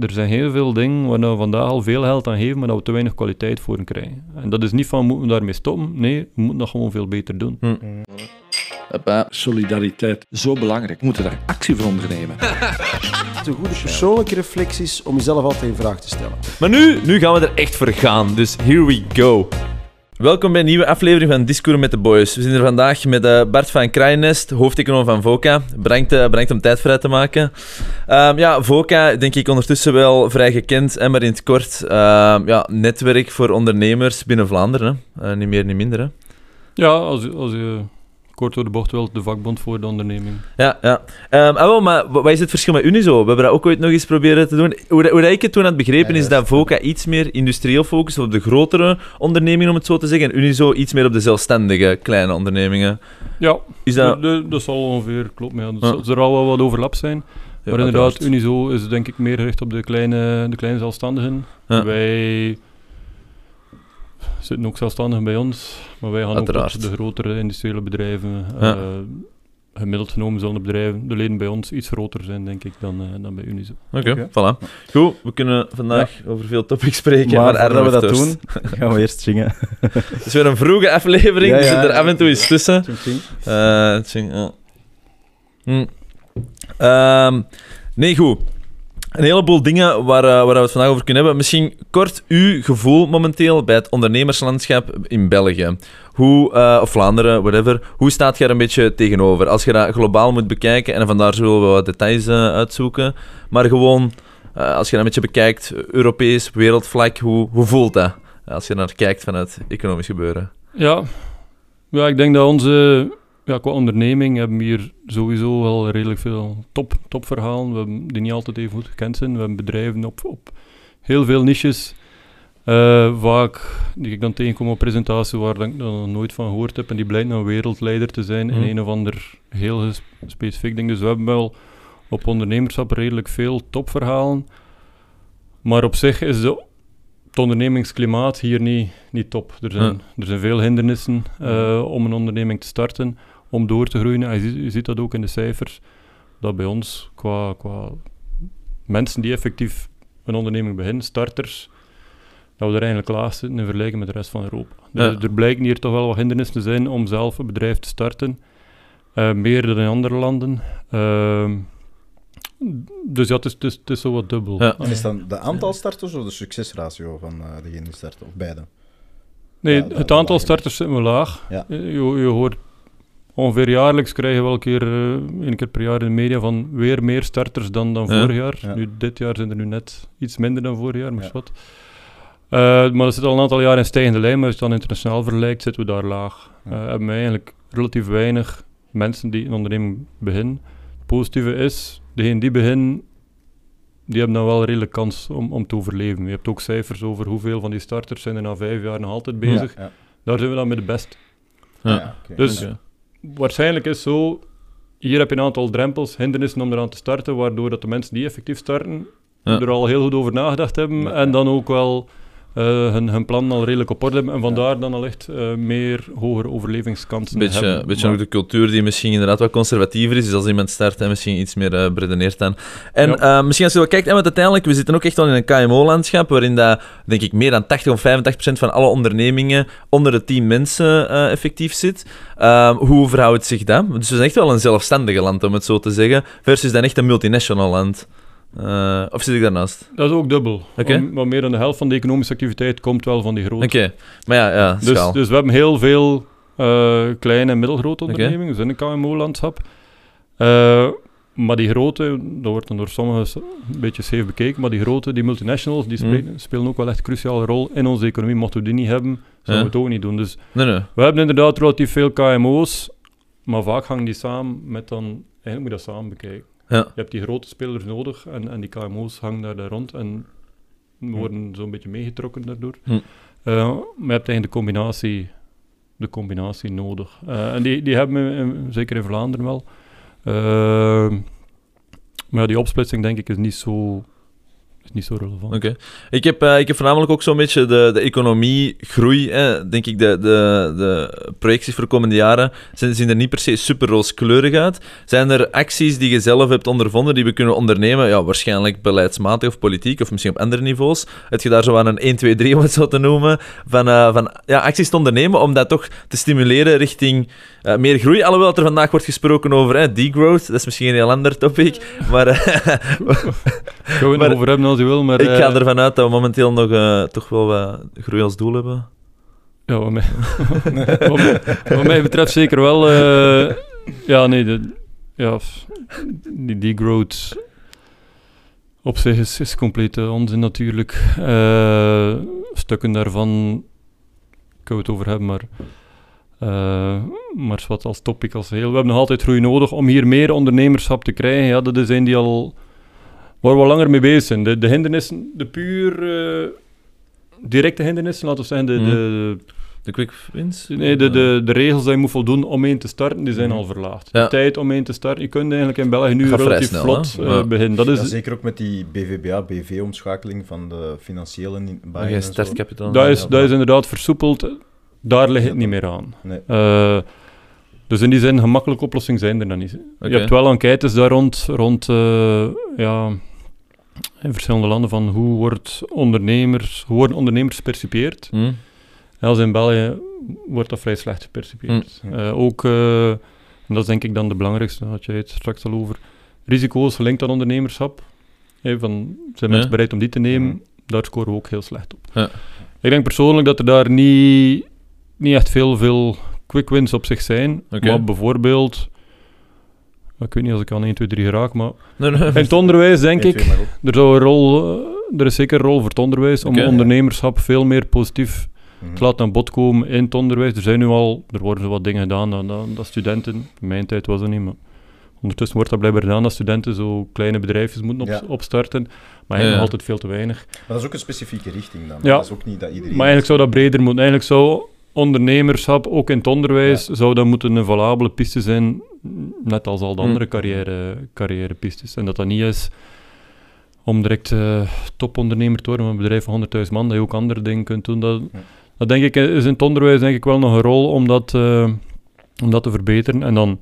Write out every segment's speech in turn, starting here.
er zijn heel veel dingen waar we vandaag al veel geld aan geven, maar dat we te weinig kwaliteit voor krijgen. En dat is niet van, moeten we daarmee stoppen? Nee, we moeten dat gewoon veel beter doen. Hm. Hoppa. Solidariteit. Zo belangrijk. We moeten daar actie voor ondernemen. Het een goede persoonlijke reflecties om jezelf altijd in vraag te stellen. Maar nu, nu gaan we er echt voor gaan, dus here we go. Welkom bij een nieuwe aflevering van Discours met de Boys. We zijn er vandaag met uh, Bart van Kraaiennest, hoofdeconoom van VOCA. Bedankt, uh, bedankt om tijd vrij te maken. Um, ja, VOCA, denk ik ondertussen wel vrij gekend, en maar in het kort, uh, ja, netwerk voor ondernemers binnen Vlaanderen. Hè. niet meer, niet minder. Ja, als, als je kort door de bocht wel de vakbond voor de onderneming. Ja, ja. Um, wel, maar wat is het verschil met Unizo? We hebben dat ook ooit nog eens proberen te doen. Hoe, hoe ik het toen had begrepen, ja, is dat VOCA iets meer industrieel focust op de grotere ondernemingen, om het zo te zeggen, en Unizo iets meer op de zelfstandige kleine ondernemingen. Ja, is dat... De, de, dat zal ongeveer klopt. Ja. Er zal er al wel wat overlap zijn. Ja, maar inderdaad. Unizo is denk ik meer gericht op de kleine, de kleine zelfstandigen. Ja. Wij zitten ook zelfstandig bij ons, maar wij gaan Uiteraard. ook de grotere industriële bedrijven. Ja. Uh, gemiddeld genomen zullen de bedrijven, de leden bij ons, iets groter zijn, denk ik, dan, uh, dan bij Unizo. Oké, okay, okay. voilà. Goed, we kunnen vandaag ja. over veel topics spreken, maar, maar voordat we dat doen, gaan we eerst zingen. Het is weer een vroege aflevering, ja, ja, zit er af en toe iets tussen. Uh, zing, hm. um, nee, goed. Een heleboel dingen waar, uh, waar we het vandaag over kunnen hebben. Misschien kort uw gevoel momenteel bij het ondernemerslandschap in België. Hoe, uh, of Vlaanderen, whatever. Hoe staat je er een beetje tegenover? Als je dat globaal moet bekijken, en vandaar zullen we wat details uh, uitzoeken. Maar gewoon, als je dat een beetje bekijkt, Europees, wereldvlak, hoe, hoe voelt dat? Als je naar kijkt van het economisch gebeuren. Ja, ja ik denk dat onze ja, qua onderneming hebben we hier sowieso wel redelijk veel top, topverhalen. We hebben die niet altijd even goed gekend zijn. We hebben bedrijven op, op heel veel niches. Uh, vaak die ik dan tegenkom op presentaties waar ik nog nooit van gehoord heb. En die blijkt een wereldleider te zijn mm. in mhm. een of ander heel specifiek ding. Dus we hebben wel op ondernemerschap redelijk veel topverhalen. Maar op zich is de, het ondernemingsklimaat hier niet, niet top. Er zijn, er zijn veel hindernissen uh, om een onderneming te starten om door te groeien. En je, je, ziet dat ook in de cijfers, dat bij ons qua, qua mensen die effectief een onderneming beginnen, starters, dat we er eigenlijk laag zitten in vergelijking met de rest van Europa. Dus er blijken hier toch wel wat hindernissen te zijn om zelf een bedrijf te starten. Uh, meer dan in andere landen. Uh, dus ja, het is, het, is, het is zo wat dubbel. Ja. En is dan de aantal starters of de succesratio van uh, degene die starten, of beide? Nee, ja, het aantal starters zit wel laag. Ja. Je, je hoort ongeveer jaarlijks krijgen we wel een keer, uh, een keer per jaar in de media van weer meer starters dan, dan ja. vorig jaar. Ja. Nu, dit jaar zijn er nu net iets minder dan vorig jaar, maar ja. wat. Uh, maar dat zit al een aantal jaar in stijgende lijn, maar als je het dan internationaal vergelijkt, zitten we daar laag. Uh, hebben we eigenlijk relatief weinig mensen die een onderneming beginnen. Positieve is, degenen die beginnen, die hebben dan wel een redelijk kans om, om te overleven. Je hebt ook cijfers over hoeveel van die starters zijn er na vijf jaar nog altijd bezig. Daar zijn we dan met de best. Ja. Okay. Dus waarschijnlijk is zo, hier heb je een aantal drempels, hindernissen om eraan te starten, waardoor dat de mensen die effectief starten, ja. er al heel goed over nagedacht hebben ja. en dan ook wel hun, hun plan al redelijk op orde hebben en vandaar dan allicht uh, meer hogere overlevingskansen beetje, hebben. Beetje maar... ook de cultuur die misschien inderdaad wat conservatiever is, dus als iemand start en misschien iets meer uh, beredeneerd dan. En ja. misschien als je wel kijkt, en uiteindelijk, we zitten ook echt al in een KMO-landschap, waarin dat, denk ik, meer dan 80 of 85 procent van alle ondernemingen onder de 10 mensen effectief zit. Um, hoe verhoudt zich dat? Dus we zijn echt wel een zelfstandige land, om het zo te zeggen, versus dan echt een multinational land. Uh, of zit ik daarnaast? Dat is ook dubbel. Okay. Maar meer dan de helft van de economische activiteit komt wel van die grote. Oké, okay. maar ja, ja dus, dus, we hebben heel veel uh, kleine en middelgrote ondernemingen, okay. dus in een KMO-landschap. Uh, maar die grote, dat wordt dan door sommigen een beetje scheef bekeken, maar die grote, die multinationals, die spelen, mm. spelen ook wel echt een cruciale rol in onze economie. Mochten we die niet hebben, zouden we het ook niet doen. Dus nee, nee. we hebben inderdaad relatief veel KMO's, maar vaak hangen die samen met dan... Eigenlijk moet je dat samen bekijken. Ja. Je hebt die grote spelers nodig en, en die KMO's hangen daar, rond en worden hm. zo'n beetje meegetrokken daardoor. Hm. Uh, maar je hebt eigenlijk de combinatie, de combinatie nodig. Uh, en die, die hebben we in, zeker in Vlaanderen wel. Uh, maar die opsplitsing denk ik is niet zo is niet zo relevant. Oké. Ik, heb, eh, ik heb voornamelijk ook zo'n beetje de, de economie-groei. Hè. Denk ik, de, de, de projecties voor de komende jaren zijn, zien er niet per se super rooskleurig uit. Zijn er acties die je zelf hebt ondervonden die we kunnen ondernemen? Ja, waarschijnlijk beleidsmatig of politiek, of misschien op andere niveaus. Heb je daar zo aan een 1, 2, 3, om het zo te noemen, van, eh, van ja, acties te ondernemen om dat toch te stimuleren richting eh, meer groei? Alhoewel dat er vandaag wordt gesproken over hè, degrowth. Dat is misschien een heel ander topic. Maar, eh, Maar- over hebben als je wil, maar... ik ga eh, ervan uit dat we momenteel nog toch wel wat groei als doel hebben. Ja, wat mij, wat, mij- wat mij betreft zeker wel. ja, nee, de, ja, die degrowth op zich is, is compleet eh, onzin natuurlijk. Stukken daarvan kunnen we het over hebben, maar, eh, maar wat als topic als geheel. We hebben nog altijd groei nodig om hier meer ondernemerschap te krijgen. Ja, dat zijn die al waar we langer mee bezig zijn. De, de hindernissen, de puur eh, directe hindernissen, laten we zeggen, de, Mhm. de, De quick wins? Nee, de, de, de regels die je moet voldoen om één te starten, die zijn al verlaagd. Ja. De tijd om één te starten, je kunt eigenlijk in België nu relatief snel, vlot eh, Ja. beginnen. Dat is, Ja, zeker ook met die BVBA, BV-omschakeling van de financiële zo. startkapitaal. dat, is, ja, dat is inderdaad versoepeld. Daar ligt het niet meer aan. Nee. Eh, dus in die zin, gemakkelijke oplossingen zijn er dan niet. Je hebt wel enquêtes daar rond, rond eh, ja, in verschillende landen van hoe, wordt ondernemers, hoe worden ondernemers gepercipieerd. Hm? En als in België wordt dat vrij slecht gepercipieerd. Mm. Eh, ook, eh, en dat is denk ik dan de belangrijkste, had jij het straks al over, risico's gelinkt aan ondernemerschap. Van, zijn Ja. mensen bereid om die te nemen? Daar scoren we ook heel slecht op. Ja. Ik denk persoonlijk dat er daar niet, niet echt veel, veel quick wins op zich zijn. Oké. Maar bijvoorbeeld, ik weet niet als ik aan 1, 2, 3 raak, maar Nee, nee. in het onderwijs denk ik, er, zou een rol, eh, er is zeker een rol voor het onderwijs om ondernemerschap veel meer positief Mhm. te laten aan bod komen in het onderwijs. Er zijn nu al, er worden zo wat dingen gedaan dat, dat, dat studenten, in mijn tijd was dat niet, maar ondertussen wordt dat blijkbaar gedaan dat studenten zo kleine bedrijfjes moeten op, Ja. opstarten. Maar ja. nog altijd veel te weinig. Maar dat is ook een specifieke richting dan. Ja. Dat is ook niet dat iedereen... Maar eigenlijk zou dat breder moeten. Eigenlijk zou ondernemerschap, ook in het onderwijs, zou dat moeten een valabele piste zijn, net als al de Hm. andere carrière, carrièrepistes. En dat dat niet is om direct eh, topondernemer te worden van een bedrijf van 100.000 man, dat je ook andere dingen kunt doen. Dat, Ja. dat denk ik, is in het onderwijs denk ik wel nog een rol om dat, eh, om dat te verbeteren. En dan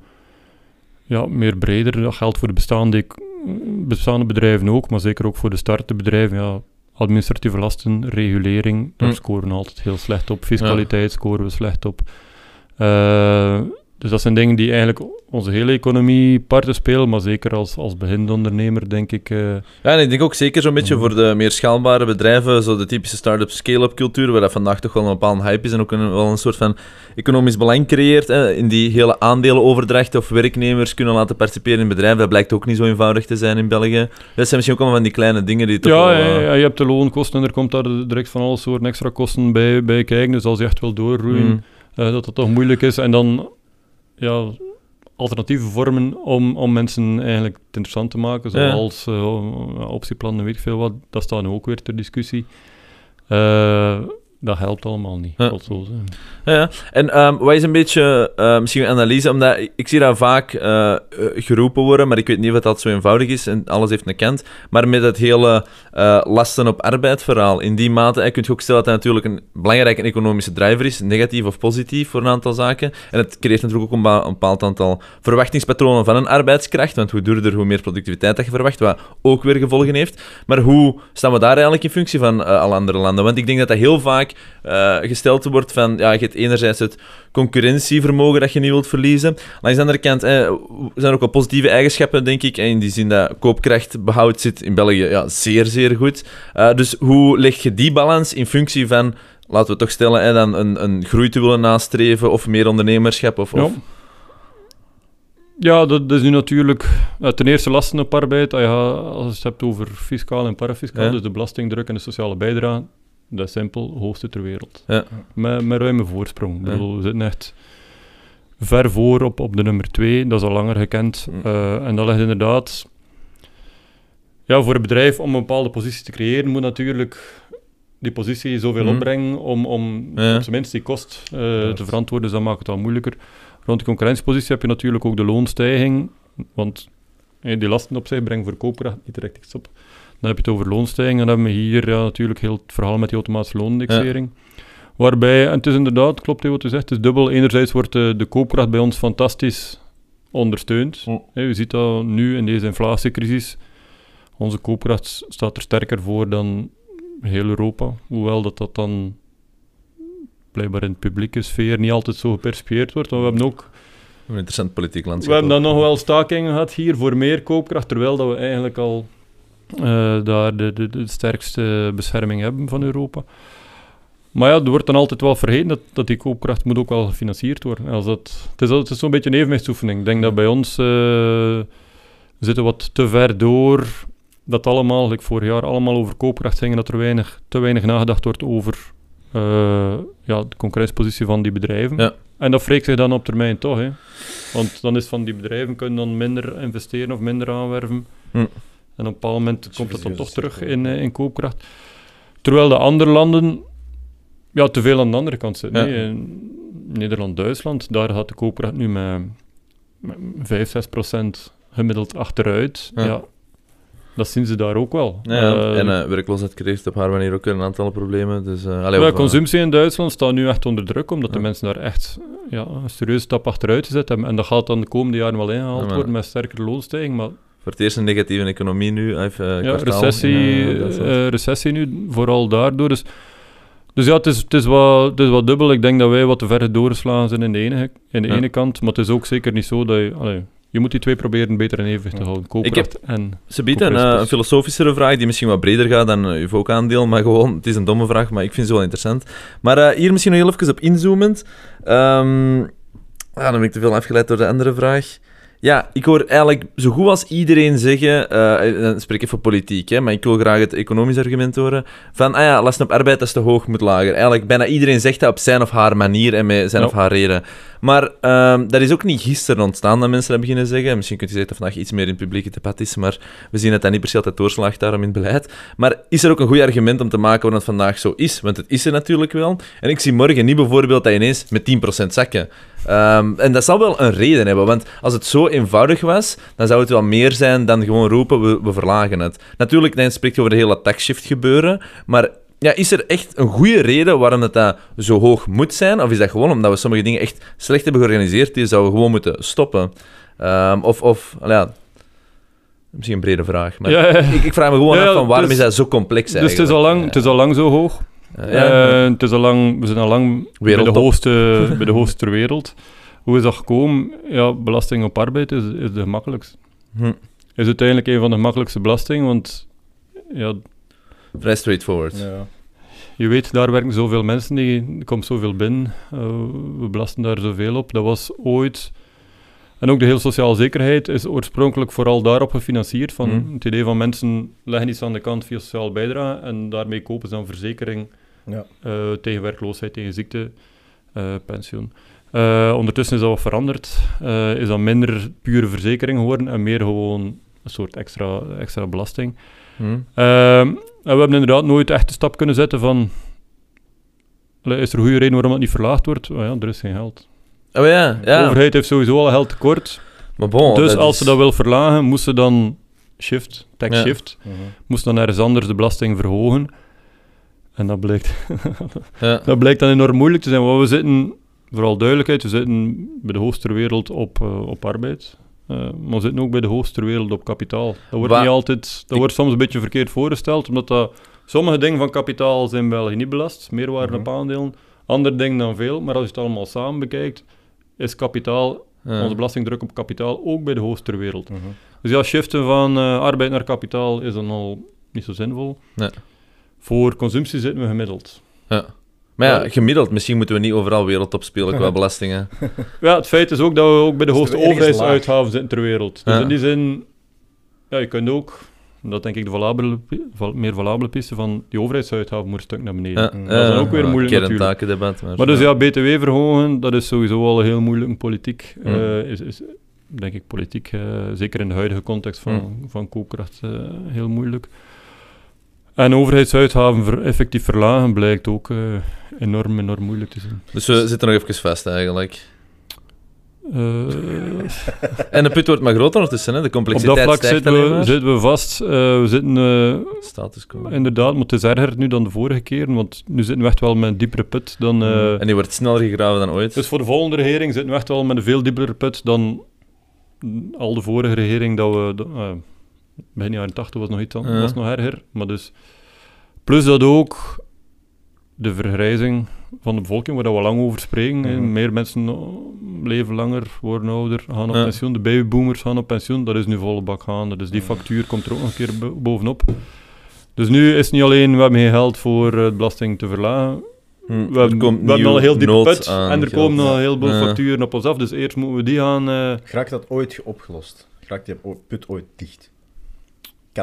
ja, meer breder, dat geldt voor de bestaande, bestaande bedrijven ook, maar zeker ook voor de startende bedrijven. Ja, administratieve lasten, regulering, daar Hm. scoren we altijd heel slecht op. Fiscaliteit scoren we slecht op. Eh, dus dat zijn dingen die eigenlijk onze hele economie parten spelen, maar zeker als, als beginnondernemer denk ik... eh, Ja, en ik denk ook zeker zo'n beetje Mhm. voor de meer schaalbare bedrijven, zo de typische start-up scale-up cultuur, waar dat vandaag toch wel een bepaalde hype is en ook een, wel een soort van economisch belang creëert, hè, in die hele aandelenoverdracht of werknemers kunnen laten participeren in bedrijven, dat blijkt ook niet zo eenvoudig te zijn in België. Dat zijn misschien ook allemaal van die kleine dingen die toch ja, wel... eh, ja, je hebt de loonkosten en er komt daar direct van alle soorten extra kosten bij, bij kijken. Dus als je echt wil doorgroeien, mm. eh, dat dat toch moeilijk is. En dan ja, alternatieve vormen om, om mensen eigenlijk het interessant te maken, Ja. zoals eh, optieplannen, weet ik veel wat, dat staat nu ook weer ter discussie. Eh, dat helpt allemaal niet. Ja. het zo zijn. Ja, ja. En ehm, wat is een beetje eh, misschien een analyse, omdat ik, ik zie dat vaak eh, eh, geroepen worden, maar ik weet niet of dat zo eenvoudig is en alles heeft een kant. Maar met het hele lasten op arbeid verhaal, in die mate eh, kun je ook stellen dat dat natuurlijk een belangrijke economische driver is, negatief of positief voor een aantal zaken. En het creëert natuurlijk ook een, een bepaald aantal verwachtingspatronen van een arbeidskracht, want hoe duurder, hoe meer productiviteit dat je verwacht, wat ook weer gevolgen heeft. Maar hoe staan we daar eigenlijk in functie van alle andere landen? Want ik denk dat dat heel vaak eh, gesteld wordt van, ja, je hebt enerzijds het concurrentievermogen dat je niet wilt verliezen. Langs de andere kant eh, zijn er ook wel positieve eigenschappen, denk ik. En in die zin dat koopkrachtbehoud zit in België ja, zeer, zeer goed. Eh, dus hoe leg je die balans in functie van, laten we toch stellen, dan een, een groei te willen nastreven of meer ondernemerschap? Of, of... Ja. Ja, dat, is nu natuurlijk eh, ten eerste lasten op arbeid. Ah als je het hebt over fiscaal en parafiscaal, Ja. dus de belastingdruk en de sociale bijdrage, dat is simpel, hoogste ter wereld. Ja. Met, met ruime voorsprong. Ja. bedoel, we zitten echt ver voor op, op de nummer twee, dat is al langer gekend. Eh, en dat ligt inderdaad... Ja, voor een bedrijf om een bepaalde positie te creëren, moet natuurlijk die positie zoveel Hm. opbrengen om, om Ja. op zijn minst die kost eh, te verantwoorden. Dus dat maakt het al moeilijker. Rond de concurrentiepositie heb je natuurlijk ook de loonstijging, want eh, die lasten op zich brengen voor koopkracht niet direct iets op. Dan heb je het over loonstijging. Dan hebben we hier ja, natuurlijk heel het verhaal met die automatische loonindexering. Waarbij, en het is inderdaad, klopt wat u zegt, het is dubbel. Enerzijds wordt de, de koopkracht bij ons fantastisch ondersteund. Hè, u ziet dat nu in deze inflatiecrisis. Onze koopkracht staat er sterker voor dan heel Europa. Hoewel dat, dat dan blijkbaar in de publieke sfeer niet altijd zo gepercipieerd wordt. Maar we hebben ook Een interessant politiek we landschap. hebben ook. dan nog wel stakingen gehad hier voor meer koopkracht, terwijl dat we eigenlijk al eh, daar de, de, de sterkste bescherming hebben van Europa. Maar ja, er wordt dan altijd wel vergeten dat, dat die koopkracht moet ook wel gefinancierd worden. Als dat, het is, het is zo'n beetje een evenwichtsoefening. Ik denk dat bij ons eh, we zitten wat te ver door dat allemaal, like vorig jaar, allemaal over koopkracht gingen, dat er weinig, te weinig nagedacht wordt over eh, ja, de concurrentiepositie van die bedrijven. Ja. En dat wreekt zich dan op termijn toch, hè. Want dan is van die bedrijven kunnen dan minder investeren of minder aanwerven. Hm. En op een bepaald moment komt dat dan toch terug in, eh, in koopkracht. Terwijl de andere landen ja, te veel aan de andere kant zitten. Ja. hè. In Nederland, Duitsland, daar gaat de koopkracht nu met, met 5, 6 procent gemiddeld achteruit. Ja. Ja. dat zien ze daar ook wel. Ja. Eh, en eh, werkloosheid creëert op haar manier ook een aantal problemen. Dus, allee, ja, consumptie in Duitsland staat nu echt onder druk, omdat de mensen daar echt ja, een serieuze stap achteruit gezet hebben. En dat gaat dan de komende jaren wel ingehaald worden met sterkere loonstijging. Maar voor het eerst een negatieve economie nu. eh, Even, ja, kwartaal recessie, in, eh, eh, recessie nu, vooral daardoor. Dus, dus ja, het is, het, is wat, het is wat dubbel. Ik denk dat wij wat te ver doorgeslagen zijn in de ene, in de Ja. ene kant. Maar het is ook zeker niet zo dat je... allee, je moet die twee proberen beter in evenwicht te houden. Koopkracht en... Ze biedt een, eh, een filosofischere vraag die misschien wat breder gaat dan uw ook aandeel, maar gewoon, het is een domme vraag, maar ik vind ze wel interessant. Maar eh, hier misschien nog heel even op inzoomend. Ehm ah, dan ben ik te veel afgeleid door de andere vraag. Ja, ik hoor eigenlijk zo goed als iedereen zeggen, eh, dan spreek ik even politiek, hè, maar ik wil graag het economisch argument horen, van, ah ja, lasten op arbeid dat is te hoog, moet lager. Eigenlijk bijna iedereen zegt dat op zijn of haar manier en met zijn of haar reden. Maar ehm, dat is ook niet gisteren ontstaan dat mensen dat beginnen zeggen. Misschien kunt u zeggen dat vandaag iets meer in het publieke debat is, maar we zien dat dat niet per se altijd doorslaagt daarom in het beleid. Maar is er ook een goed argument om te maken waarom het vandaag zo is? Want het is er natuurlijk wel. En ik zie morgen niet bijvoorbeeld dat ineens met 10% zakken. Ehm, en dat zal wel een reden hebben, want als het zo eenvoudig was, dan zou het wel meer zijn dan gewoon roepen, we, we verlagen het. Natuurlijk, dan spreekt over de hele taxshift gebeuren, maar ja, is er echt een goede reden waarom het dat zo hoog moet zijn? Of is dat gewoon omdat we sommige dingen echt slecht hebben georganiseerd, die zouden we gewoon moeten stoppen? Ehm, of, of ja, misschien een brede vraag, maar Ja, ja. ik, ik vraag me gewoon Ja, af van waarom dus- is dat zo complex Dus het is, eigenlijk? al lang, het is al lang zo hoog. Ja, Eh, het is al lang, we zijn al lang bij de, hoogste, bij de hoogste ter wereld. Hoe is dat gekomen? Ja, belasting op arbeid is, is de gemakkelijkste. Hm, Is uiteindelijk een van de gemakkelijkste belastingen, want ja, vrij straightforward. Ja. je weet, daar werken zoveel mensen, die, er komt zoveel binnen, eh, we belasten daar zoveel op. Dat was ooit... En ook de hele sociale zekerheid is oorspronkelijk vooral daarop gefinancierd. Van Hm. Het idee van mensen leggen iets aan de kant via sociale bijdrage en daarmee kopen ze dan verzekering Ja. eh, tegen werkloosheid, tegen ziekte, eh, pensioen. Eh, ondertussen is dat wat veranderd. Eh, is dat minder pure verzekering geworden en meer gewoon een soort extra, extra belasting. Hm. Ehm, en we hebben inderdaad nooit echt de stap kunnen zetten van... Is er een goede reden waarom dat niet verlaagd wordt? Oh ja, er is geen geld. Oh ja, De ja. overheid heeft sowieso al geld tekort. Maar bon, dus als is- ze dat wil verlagen, moest ze dan shift, tax Ja. shift, moest dan ergens anders de belasting verhogen. En dat blijkt, Ja. dat blijkt dan enorm moeilijk te zijn. Want we zitten, vooral duidelijkheid, we zitten bij de hoogste wereld op, eh, op arbeid. Eh, maar we zitten ook bij de hoogste wereld op kapitaal. Dat wordt Wa- niet altijd, dat wordt soms een beetje verkeerd voorgesteld, omdat dat, sommige dingen van kapitaal zijn in België niet belast, meerwaarde Mhm. op aandelen, andere dingen dan veel, maar als je het allemaal samen bekijkt, is kapitaal, Ja. onze belastingdruk op kapitaal ook bij de hoogste wereld. Mhm. Dus ja, shiften van eh, arbeid naar kapitaal is dan al niet zo zinvol. Nee. Voor consumptie zitten we gemiddeld. Ja. Maar ja, gemiddeld, misschien moeten we niet overal wereldtop spelen qua belastingen. Ja, het feit is ook dat we ook bij de hoogste er overheidsuitgaven zitten ter wereld. Dus Ja. in die zin, ja, je kunt ook, dat denk ik de valabele, meer valabele piste van die overheidsuitgaven moet een stuk naar beneden. Ja. Dat is dan ook weer ja, moeilijk natuurlijk. Maar, Maar dus ja, BTW verhogen, dat is sowieso al een heel moeilijk politiek. Mm. eh, is, is, denk ik politiek, eh, zeker in de huidige context van, Mm. van koopkracht, eh, heel moeilijk. En overheidsuitgaven ver- effectief verlagen blijkt ook eh, enorm, enorm moeilijk te zijn. Dus we zitten nog even vast eigenlijk. Eh, En de put wordt maar groter ondertussen, hè? De op dat complexiteit vlak zitten we, zitten we vast. Eh, we zitten Status quo. inderdaad, maar het is erger nu dan de vorige keer, want nu zitten we echt wel met een diepere put dan... eh, En die wordt sneller gegraven dan ooit. Dus voor de volgende regering zitten we echt wel met een veel diepere put dan al de vorige regering dat we... begin jaren 80 was nog iets anders, Ja. was nog erger. Maar dus... Plus dat ook de vergrijzing van de bevolking, waar dat we lang over spreken. Meer mensen no- leven langer, worden ouder, gaan op Ja. pensioen. De babyboomers gaan op pensioen. Dat is nu volle bak gaande. Dus die factuur komt er ook nog een keer bo- bovenop. Dus nu is het niet alleen, we hebben geen geld voor eh, de belasting te verlagen. Hm, We er hebben, komt we hebben al een heel diepe put aan en er geld. komen nog heleboel Ja. facturen op ons af. Dus eerst moeten we die gaan... eh, Raakt dat ooit opgelost? Raakt die put ooit dicht?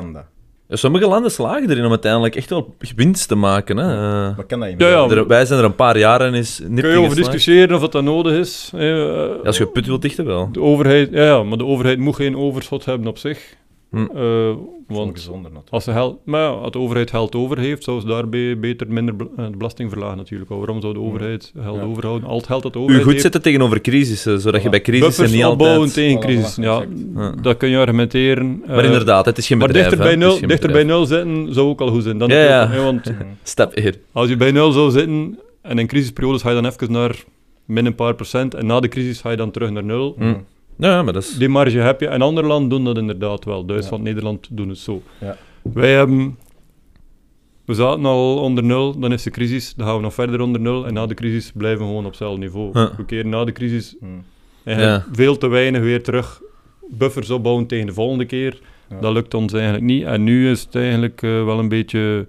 Kan dat? Ja, Sommige landen slagen erin om uiteindelijk echt wel winst te maken. Hè. Eh, Maar kan dat in Ja, ja. er- wij zijn er een paar jaren is niet kun je over discussiëren of dat, nodig is. eh, Ja, als je put wilt dichten, wel. de overheid, ja, ja, maar de overheid moet geen overschot hebben op zich. Hm. Eh, Want gezonder natuurlijk. als, ze geld, maar ja, als de overheid geld over heeft, zou ze daarbij beter minder eh, de belasting verlagen natuurlijk. Waarom zou de overheid geld Ja. overhouden? Al het geld dat de U overheid goed heeft, zetten tegenover crisissen, zodat je bij crisissen buffers niet opbouwen altijd... tegen crisis. voilà, Ja, dat kun je argumenteren. Maar eh, inderdaad, het is geen Maar bedrijf. dichter, bij nul, dichter bij nul zitten zou ook al goed zijn. Dan Ja, want Step hier. als je bij nul zou zitten en in crisisperiodes ga je dan even naar min een paar procent en na de crisis ga je dan terug naar nul. Hm. Ja, maar dat is... Die marge heb je. En andere landen doen dat inderdaad wel. Duitsland, Nederland doen het zo. Ja. Wij hebben... We zaten al onder nul, dan is de crisis, dan gaan we nog verder onder nul en na de crisis blijven we gewoon op hetzelfde niveau. Ja. We keren na de crisis Hm. eigenlijk Ja. veel te weinig weer terug buffers opbouwen tegen de volgende keer. Ja. Dat lukt ons eigenlijk niet. En nu is het eigenlijk eh, wel een beetje...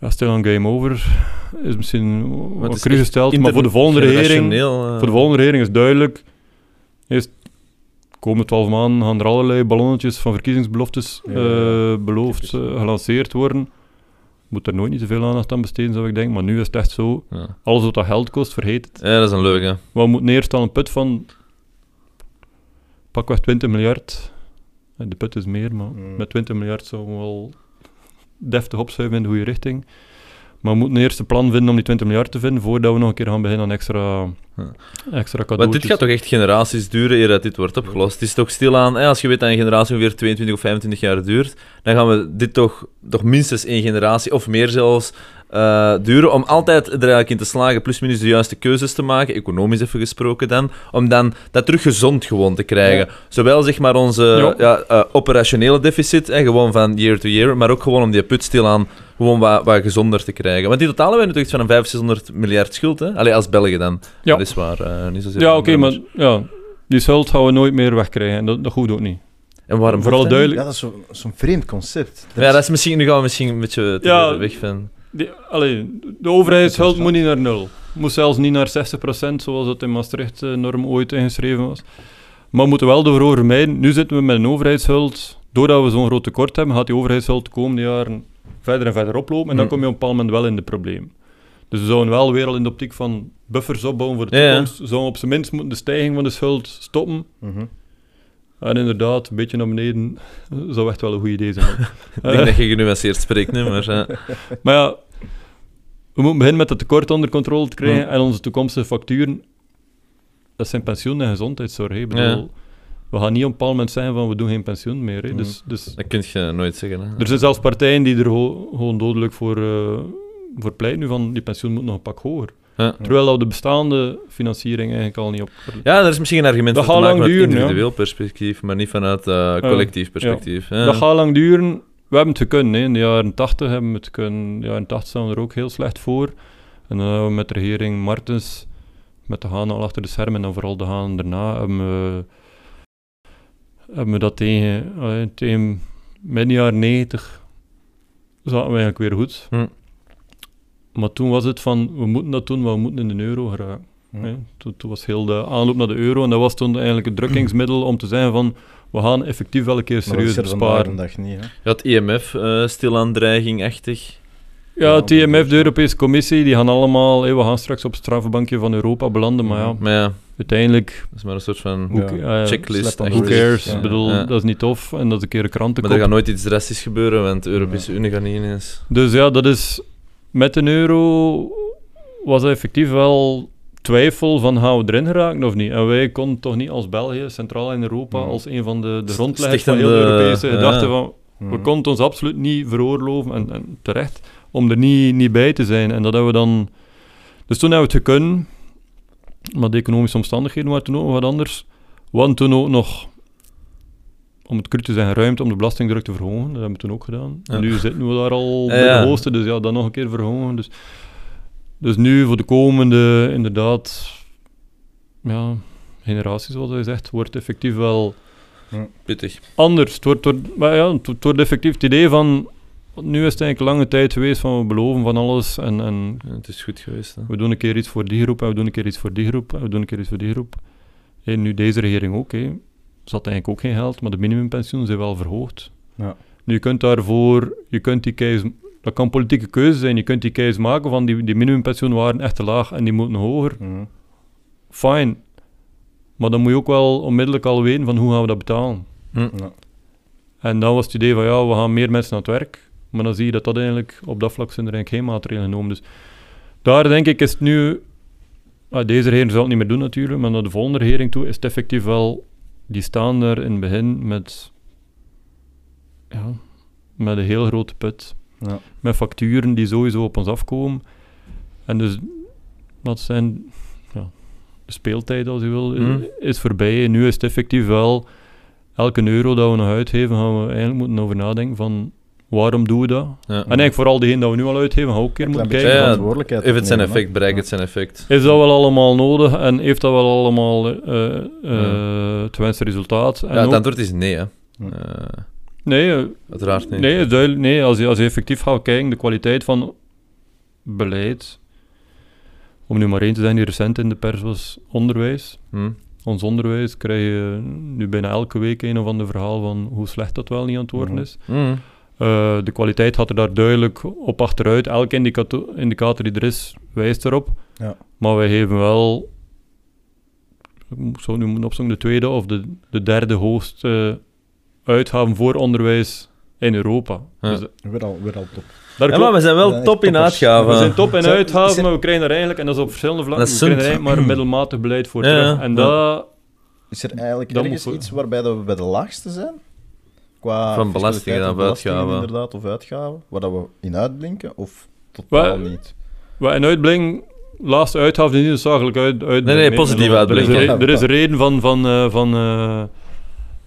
Ja, stil een game over. Is misschien het wat is crisis gesteld, maar voor de volgende regering... Intergenerationeel, eh, Voor de volgende regering is duidelijk. Eerst de komende twaalf maanden gaan er allerlei ballonnetjes van verkiezingsbeloftes Ja, eh, beloofd, eh, gelanceerd worden. Moet er nooit niet te veel aandacht aan besteden, zou ik denken. Maar nu is het echt zo. Ja. Alles wat dat geld kost, vergeet het. ja, dat is een leuke. We moeten eerst al een put van pakweg 20 miljard. De put is meer, maar Mm. met 20 miljard zouden we wel deftig opschuiven in de goede richting. Maar we moeten eerst een plan vinden om die 20 miljard te vinden, voordat we nog een keer gaan beginnen aan extra, extra Want cadeautjes. dit gaat toch echt generaties duren eer dat dit wordt opgelost. Het is toch stilaan, hè, als je weet dat een generatie ongeveer 22 of 25 jaar duurt, dan gaan we dit toch, toch minstens één generatie, of meer zelfs, eh, duren om altijd er eigenlijk in te slagen, plus minus de juiste keuzes te maken, economisch even gesproken dan, om dan dat terug gezond gewoon te krijgen. Zowel zeg maar onze Ja. eh, operationele deficit, hè, gewoon van year to year, maar ook gewoon om die put stilaan gewoon wat, wat gezonder te krijgen. Want in totaal hebben we natuurlijk iets van een 500, 600 miljard schuld, hè? Allee, als Belgen dan. Ja. Dat is waar, eh, niet zozeer... Ja, oké, maar ja, die schuld gaan we nooit meer wegkrijgen. En dat, dat hoeft ook niet. En waarom Vooral duidelijk. Ja, dat is zo- zo'n vreemd concept. Ja, dat is misschien, nu gaan we misschien een beetje te Ja. weg van... Allee, de overheidsschuld moet niet naar nul. Moet zelfs niet naar 60%, zoals dat in Maastricht-norm ooit ingeschreven was. Maar we moeten wel ervoor vermijden. Nu zitten we met een overheidsschuld. Doordat we zo'n groot tekort hebben, gaat die overheidsschuld de komende jaren verder en verder oplopen. En dan Hm. kom je op een bepaald moment wel in de probleem. Dus we zouden wel weer al in de optiek van buffers opbouwen voor de Ja, ja. toekomst. Zouden we op zijn minst moeten de stijging van de schuld stoppen. Mhm. En inderdaad, een beetje naar beneden zou echt wel een goed idee zijn. Ik denk dat je genuanceerd spreekt nu, maar... eh, Maar ja, we moeten beginnen met het tekort onder controle te krijgen en onze toekomstige facturen. Dat zijn pensioen en gezondheidszorg. hè. Ik bedoel, Ja. We gaan niet op een bepaald moment zijn van we doen geen pensioen meer. hè. Mm. Dus, dus, dat kun je nooit zeggen. Hè. er zijn zelfs partijen die er gewoon- dodelijk voor, eh, voor pleiten nu van die pensioen moet nog een pak hoger. Ja. Terwijl dat de bestaande financiering eigenlijk al niet op... Ja, er is misschien een argument Dat van te maken lang vanuit duren, individueel perspectief, maar niet vanuit eh, collectief perspectief. Ja. Dat gaat lang duren. We hebben het gekund. Hè. In de jaren 80 hebben we het kunnen. In de jaren 80 staan we er ook heel slecht voor. En dan hebben we met de regering Martens, met de Haan al achter de schermen en dan vooral de Haan daarna, hebben we, hebben we dat tegen, allee, tegen midden jaren 90 zaten we eigenlijk weer goed. Hm. Maar toen was het van, we moeten dat doen, maar we moeten in de euro geraken. Hm. Toen, toen was heel de aanloop naar de euro en dat was toen eigenlijk het drukkingsmiddel om te zeggen van, we gaan effectief wel een keer Maar dat is serieus er vandaag besparen. dag niet, hè. Je had IMF eh stilaan dreiging-achtig. Ja, Ja, het IMF, de Europese Commissie, die gaan allemaal, hé, we gaan straks op het strafbankje van Europa belanden, maar ja, Maar ja, uiteindelijk, dat is maar een soort van Ja. eh, checklist. who cares? Ja. Ik bedoel, Ja. dat is niet tof en dat is een keer een Maar krantenkop. er gaat nooit iets drastisch gebeuren, want de Europese Unie gaat niet ineens... Dus ja, dat is, met een euro was dat effectief wel twijfel van gaan we erin geraken of niet. En wij konden toch niet als België, centraal in Europa, Mhm. als een van de, de grondleggers van de Europese gedachten van we Mhm. konden ons absoluut niet veroorloven, en, en terecht, om er niet, niet bij te zijn. En dat hebben we dan... Dus toen hebben we het gekund, maar de economische omstandigheden waren toen ook wat anders. Hadden toen ook nog, om het cru te zeggen, ruimte om de belastingdruk te verhogen. Dat hebben we toen ook gedaan. Ja. Nu zitten we daar al Ja, bij ja. de hoogste, dus ja, dan nog een keer verhogen. Dus, dus nu voor de komende, inderdaad, ja, generatie, zoals hij zegt, wordt effectief wel Pittig. anders. Het wordt, wordt- maar ja, het, wordt effectief het idee van... Nu is het eigenlijk lange tijd geweest van we beloven van alles en, en Ja, het is goed geweest. Hè. we doen een keer iets voor die groep en we doen een keer iets voor die groep en we doen een keer iets voor die groep. En nu deze regering ook. Hè. Zat eigenlijk ook geen geld, maar de minimumpensioenen zijn wel verhoogd. Ja. Nu, je kunt daarvoor... Je kunt die keuze... Dat kan politieke keuze zijn. Je kunt die keuze maken van die, die minimumpensioenen waren echt te laag en die moeten hoger. Mhm. Fine. Maar dan moet je ook wel onmiddellijk al weten van hoe gaan we dat betalen. Hm. Ja. En dan was het idee van ja, we gaan meer mensen aan het werk. Maar dan zie je dat dat eigenlijk op dat vlak zijn er eigenlijk geen maatregelen genomen. Dus daar denk ik is het nu. ah, deze regering zal het niet meer doen natuurlijk, maar naar de volgende regering toe is het effectief wel. Die staan daar in het begin met. Ja, met een heel grote put. Ja. Met facturen die sowieso op ons afkomen. En dus dat zijn. Ja, de speeltijd, als je wil, Mhm. is voorbij. En nu is het effectief wel elke euro dat we nog uitgeven, gaan we eigenlijk moeten over nadenken van waarom doen we dat? Ja. En eigenlijk vooral diegene dat we nu al uitgeven, gaan we ook een keer moeten kijken. Ja, verantwoordelijkheid Heeft het zijn effect, bereikt het zijn effect. Is dat wel allemaal nodig en heeft dat wel allemaal eh eh, het wenste resultaat? En Ja, het ook- antwoord is nee, hè. Ja. Nee, eh, uiteraard niet. nee, duidelijk, nee als, je, als je effectief gaat kijken, de kwaliteit van beleid, om nu maar één te zijn die recent in de pers was, onderwijs. Hm. Ons onderwijs krijg je nu bijna elke week een of ander verhaal van hoe slecht dat wel niet aan het worden Mhm. is. Hm. Eh, de kwaliteit gaat er daar duidelijk op achteruit. Elke indicato- indicator die er is, wijst erop. Ja. Maar wij geven wel, ik zou nu moeten opzoeken, de tweede of de, de derde hoogste uitgaven voor onderwijs in Europa. Ja. Dus Weer al, weer al top. daar Ja, maar we zijn We wel zijn top in uitgaven. we zijn top in Zijn- uitgaven, zijn- maar we krijgen er eigenlijk, en dat is op verschillende vlakken, is we krijgen er maar een middelmatig beleid voor Ja, terug. En Ja. dat... Is er eigenlijk ergens moet we- iets waarbij dat we bij de laagste zijn? Qua Van belastingen uitgaven. inderdaad, of uitgaven. Waar dat we in uitblinken, of totaal Wel, niet? Wat in uitbling, laatste uitgave niet noodzakelijk uit, uitbrengen. Nee, nee, positief Er is, er is een reden van... van, eh, van eh,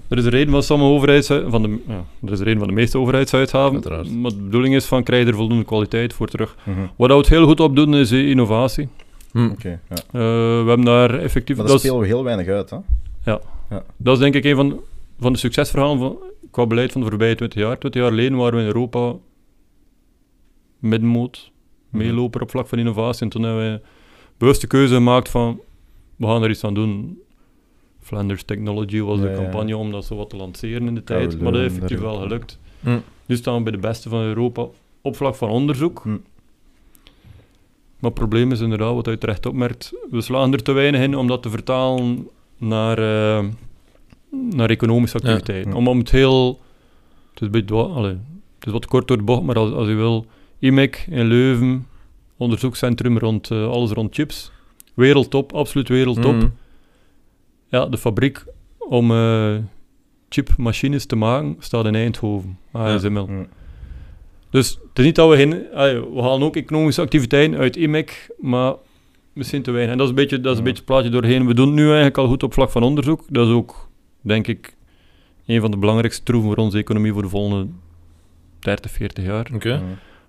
er is een reden van sommige overheids... Van de, ja, er is een reden van de meeste overheidsuitgaven. Uiteraard. Maar de bedoeling is van, krijg je er voldoende kwaliteit voor terug. Mhm. Wat we het heel goed op doen, is eh, innovatie. Hm. Oké, ja. Eh, we hebben daar effectief... Maar dat spelen we heel weinig uit, hè? Dat is denk ik een van, van de succesverhalen van, qua beleid van de voorbije 20 jaar. 20 jaar geleden waren we in Europa middenmoot, meeloper op vlak van innovatie. En toen hebben we bewuste keuze gemaakt van, we gaan er iets aan doen. Flanders Technology was Ja, de ja. campagne om dat zo wat te lanceren in de tijd. maar dat is effectief wel gelukt. Hm. Nu staan we bij de beste van Europa op vlak van onderzoek. Hm. Maar het probleem is inderdaad, wat u terecht opmerkt, we slaan er te weinig in om dat te vertalen naar, eh, naar economische Ja. activiteiten. Ja. Om, om het heel... Het is, een beetje, wa- allee, het is wat kort door de bocht, maar als, als je wil... IMEC in Leuven, onderzoekscentrum rond eh, alles rond chips. Wereldtop, absoluut wereldtop. Hm. Ja, de fabriek om eh, chipmachines te maken staat in Eindhoven, ASML. Dus het is niet dat we geen... allee, we halen ook economische activiteiten uit IMEC, maar misschien te weinig. En dat is een beetje, dat is een beetje het plaatje doorheen. We doen het nu eigenlijk al goed op vlak van onderzoek. Dat is ook, denk ik, een van de belangrijkste troeven voor onze economie voor de volgende 30, 40 jaar. Oké.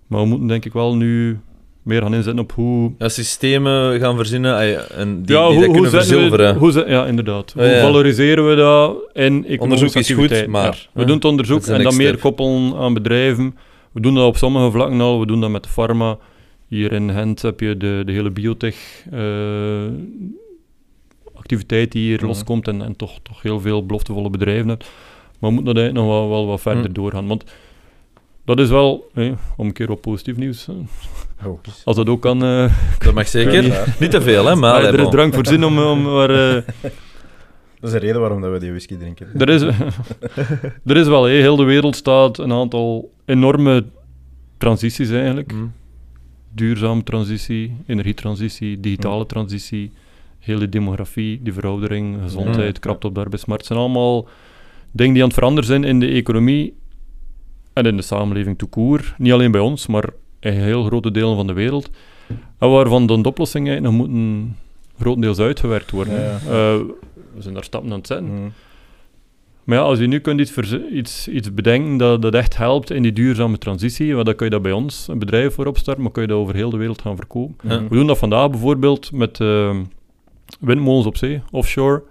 Maar we moeten denk ik wel nu meer gaan inzetten op hoe... Ja, systemen gaan verzinnen en die, ja, die hoe, dat hoe kunnen we- hoe ja, inderdaad. Oh, hoe valoriseren we dat in Onderzoek is goed, maar, we doen het onderzoek en dan meer koppelen aan bedrijven. We doen dat op sommige vlakken al. We doen dat met de pharma. Hier in Gent heb je de, de hele biotech eh, activiteit die hier Mhm. loskomt en, en toch, toch heel veel beloftevolle bedrijven hebt. Maar we moeten dat eigenlijk nog wel, wel wat verder Mhm. doorgaan. Want dat is wel, om een keer wat positief nieuws, Oh. als dat ook kan, eh, Dat mag zeker. Ja. Niet te veel, hè, maar... er is bon. drank voor zin om, om maar, eh, Dat is de reden waarom dat we die whisky drinken. er, is, er is wel, hè, heel de wereld staat een aantal enorme transities eigenlijk. Hm. duurzame transitie, energietransitie, digitale transitie, hele demografie, die veroudering, gezondheid, Ja. krapte op de arbeidsmarkt. Het zijn allemaal dingen die aan het veranderen zijn in de economie en in de samenleving court. Niet alleen bij ons, maar in heel grote delen van de wereld. En waarvan dan de oplossingen nog moeten grotendeels uitgewerkt worden. Ja, hè. ja. Eh, we zijn daar stappen aan het zetten. Mhm. Maar ja, als je nu kunt iets, iets, iets bedenken dat, dat echt helpt in die duurzame transitie, dan kun je dat bij ons, een bedrijf voor opstarten, maar kun je dat over heel de wereld gaan verkopen. We doen dat vandaag bijvoorbeeld met eh, windmolens op zee, offshore.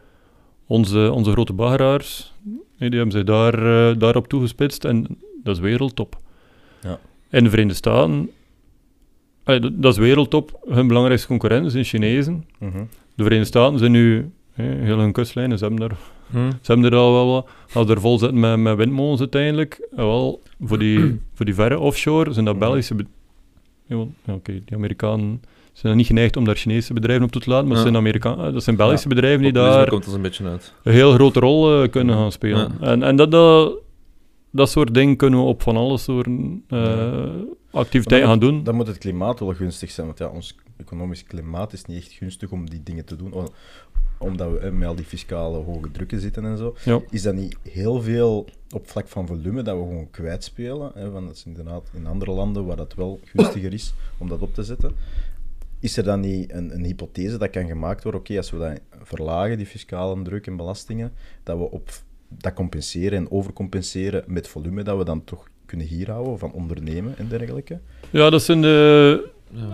Onze, onze grote baggeraars, die hebben zich daar, eh, daarop toegespitst en dat is wereldtop. Ja. In de Verenigde Staten, dat- is wereldtop. Hun belangrijkste concurrenten zijn Chinezen. Mhm. De Verenigde Staten zijn nu eh, heel hun kustlijnen, ze hebben daar Hm. ze hebben er al wel wat. Als ze er vol zitten met, met windmolens uiteindelijk, eh, wel, voor die, voor die verre offshore zijn dat Mhm. Belgische... Oké, die Amerikanen zijn niet geneigd om daar Chinese bedrijven op toe te laten, maar Ja. zijn Amerika eh, dat zijn Belgische bedrijven die daar komt een beetje uit. een heel grote rol eh, kunnen gaan spelen. En, en dat, dat, dat soort dingen kunnen we op van alle soorten eh, activiteiten gaan doen. Dan moet het klimaat wel gunstig zijn, want ja, ons economisch klimaat is niet echt gunstig om die dingen te doen, omdat we eh, met al die fiscale hoge drukken zitten en zo. Ja. Is dat niet heel veel op vlak van volume dat we gewoon kwijtspelen? Hè? Want dat is inderdaad in andere landen waar dat wel gunstiger is om dat op te zetten. Is er dan niet een, een hypothese dat kan gemaakt worden? Oké, als we dat verlagen, die fiscale druk en belastingen, dat we op dat compenseren en overcompenseren met volume, dat we dan toch kunnen hier houden van ondernemen en dergelijke? Ja, dat zijn de,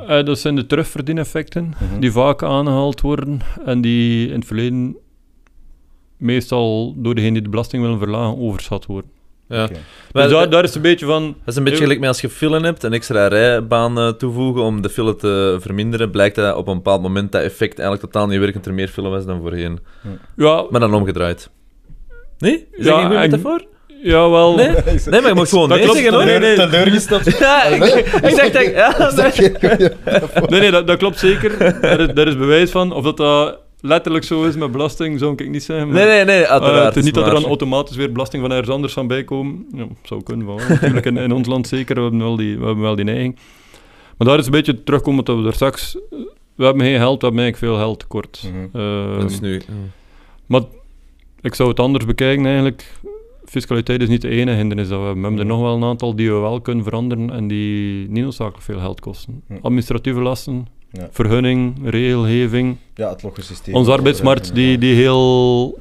eh, dat zijn de terugverdieneffecten Mhm. die vaak aangehaald worden en die in het verleden meestal door degene die de belasting willen verlagen overschat worden. Ja. Maar dus daar, dat- daar is een beetje van... Dat is een beetje gelijk met als je file hebt, een extra rijbaan eh, toevoegen om de file te verminderen, blijkt dat op een bepaald moment dat effect eigenlijk totaal niet werkt en er meer file was dan voorheen. Ja, Maar dan omgedraaid. Nee? Is Ja, dat geen goede en- metafoor? jawel. Nee? Nee, maar je mag gewoon Dat nee zeggen, hoor. Nee, nee. Teleurgesteld. Ja, ik, ik dacht dat... Ja, nee. Nee, nee, dat, dat klopt zeker. Daar is, daar is bewijs van. Of dat dat letterlijk zo is met belasting, zou ik niet zeggen. maar- Nee, nee, nee, Eh, uiteraard. het is niet dat er dan automatisch weer belasting van ergens anders aan bijkomen. Ja, zou kunnen wel. Natuurlijk in, in ons land zeker, we hebben wel die, we hebben wel die neiging. Maar daar is een beetje terugkomen dat we er straks... We hebben geen geld, we hebben eigenlijk veel geld tekort. Eh, Dat is nu... maar ik zou het anders bekijken eigenlijk. Fiscaliteit is niet de enige hindernis dat we hebben. We hebben er nog wel een aantal die we wel kunnen veranderen en die niet noodzakelijk veel geld kosten. Hm. Administratieve lasten, Ja. vergunning, regelgeving, Ja, het logsysteem. onze arbeidsmarkt die, die heel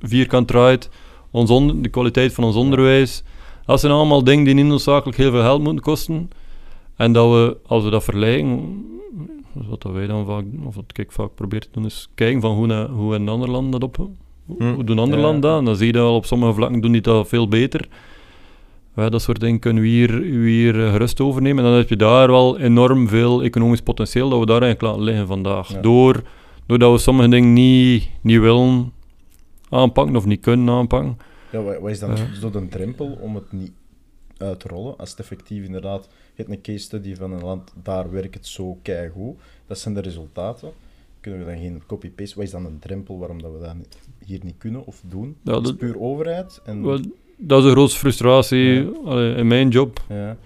vierkant draait, ons on- de kwaliteit van ons onderwijs. Dat zijn allemaal dingen die niet noodzakelijk heel veel geld moeten kosten. En dat we, als we dat vergelijken, wat dat wij dan vaak, of wat ik vaak probeer te doen, is kijken van hoe, na- hoe in andere landen dat op... Hoe, Hm. doen andere Ja. landen dat? En dan zie je dat wel op sommige vlakken doen die dat veel beter. Ja, dat soort dingen kunnen we hier, hier eh, gerust overnemen. En dan heb je daar wel enorm veel economisch potentieel dat we daar eigenlijk laten liggen vandaag. Ja. Door, doordat we sommige dingen niet, niet willen aanpakken of niet kunnen aanpakken. Ja, wat, is dan zo de drempel om het niet uit te rollen? Als het effectief inderdaad, je hebt een case study van een land, daar werkt het zo keigoed. Dat zijn de resultaten. Kunnen we dan geen copy-paste? Wat is dan een drempel waarom dat we dat hier niet kunnen of doen? Ja, dat is puur overheid. En, Wel, Dat is de grootste frustratie Ja. allee, in mijn job. ja.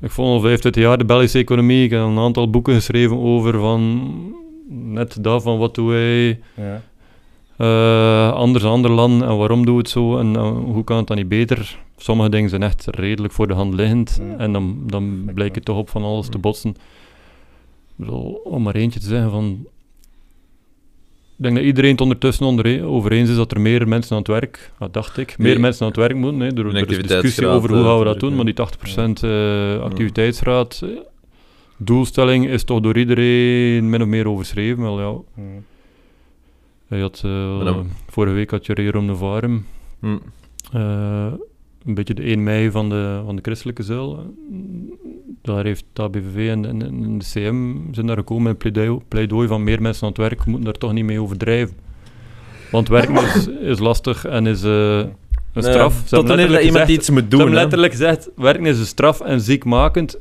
Ik volg al 25 jaar de Belgische economie. Ik heb een aantal boeken geschreven over van net dat, van wat doen wij Ja. eh, anders dan andere landen en waarom doen we het zo en hoe kan het dan niet beter. Sommige dingen zijn echt redelijk voor de hand liggend en dan, dan blijkt het toch op van alles te botsen. Bedoel, om maar eentje te zeggen van... Ik denk dat iedereen het ondertussen onder, over eens is dat er meer mensen aan het werk, dat dacht ik, meer Nee. mensen aan het werk moeten. Hè. Er, er is discussie over hoe eh, gaan we dat doen, maar die 80% eh, activiteitsgraad, eh, doelstelling is toch door iedereen min of meer overschreven. Wel, ja, Hm. je had, dan- vorige week had je Rerum de Varum. Hm. Eh, een beetje de 1 mei van de, van de christelijke zuil. Daar heeft de ABVV en, en, en de CM zijn daar gekomen met een pleidooi, pleidooi van meer mensen aan het werk. We moeten daar toch niet mee overdrijven. Want werken is, is lastig en is eh, een Nee, straf. Ze Tot hebben wanneer dat iemand gezegd- iets moet Ze doen. hebben hè. letterlijk gezegd, werken is een straf en ziekmakend.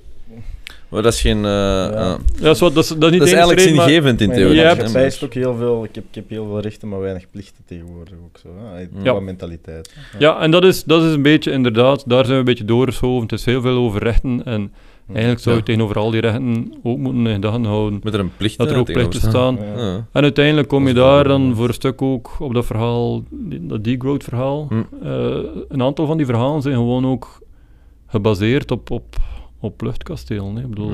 Maar dat is geen... eh, Ja. ja. Ja, zo, dat, is, dat is niet Dat is eigenlijk reden, maar- zingevend in theorie. je je hebt- bijst ook heel veel, ik heb, ik heb heel veel rechten, maar weinig plichten tegenwoordig ook zo. Ja. Qua mentaliteit. Ja, en dat is, dat is een beetje inderdaad, daar zijn we een beetje doorgeschoven. Het is heel veel over rechten en eigenlijk zou je Ja. tegenover al die rechten ook moeten in gedachten houden Moet er een plicht dat er ook plichten staan. Ja. Ja. En uiteindelijk kom je daar dan voor een stuk ook op dat verhaal, die- dat degrowth verhaal. Hm. Eh, een aantal van die verhalen zijn gewoon ook gebaseerd op, op, op luchtkastelen. hè. Ik bedoel,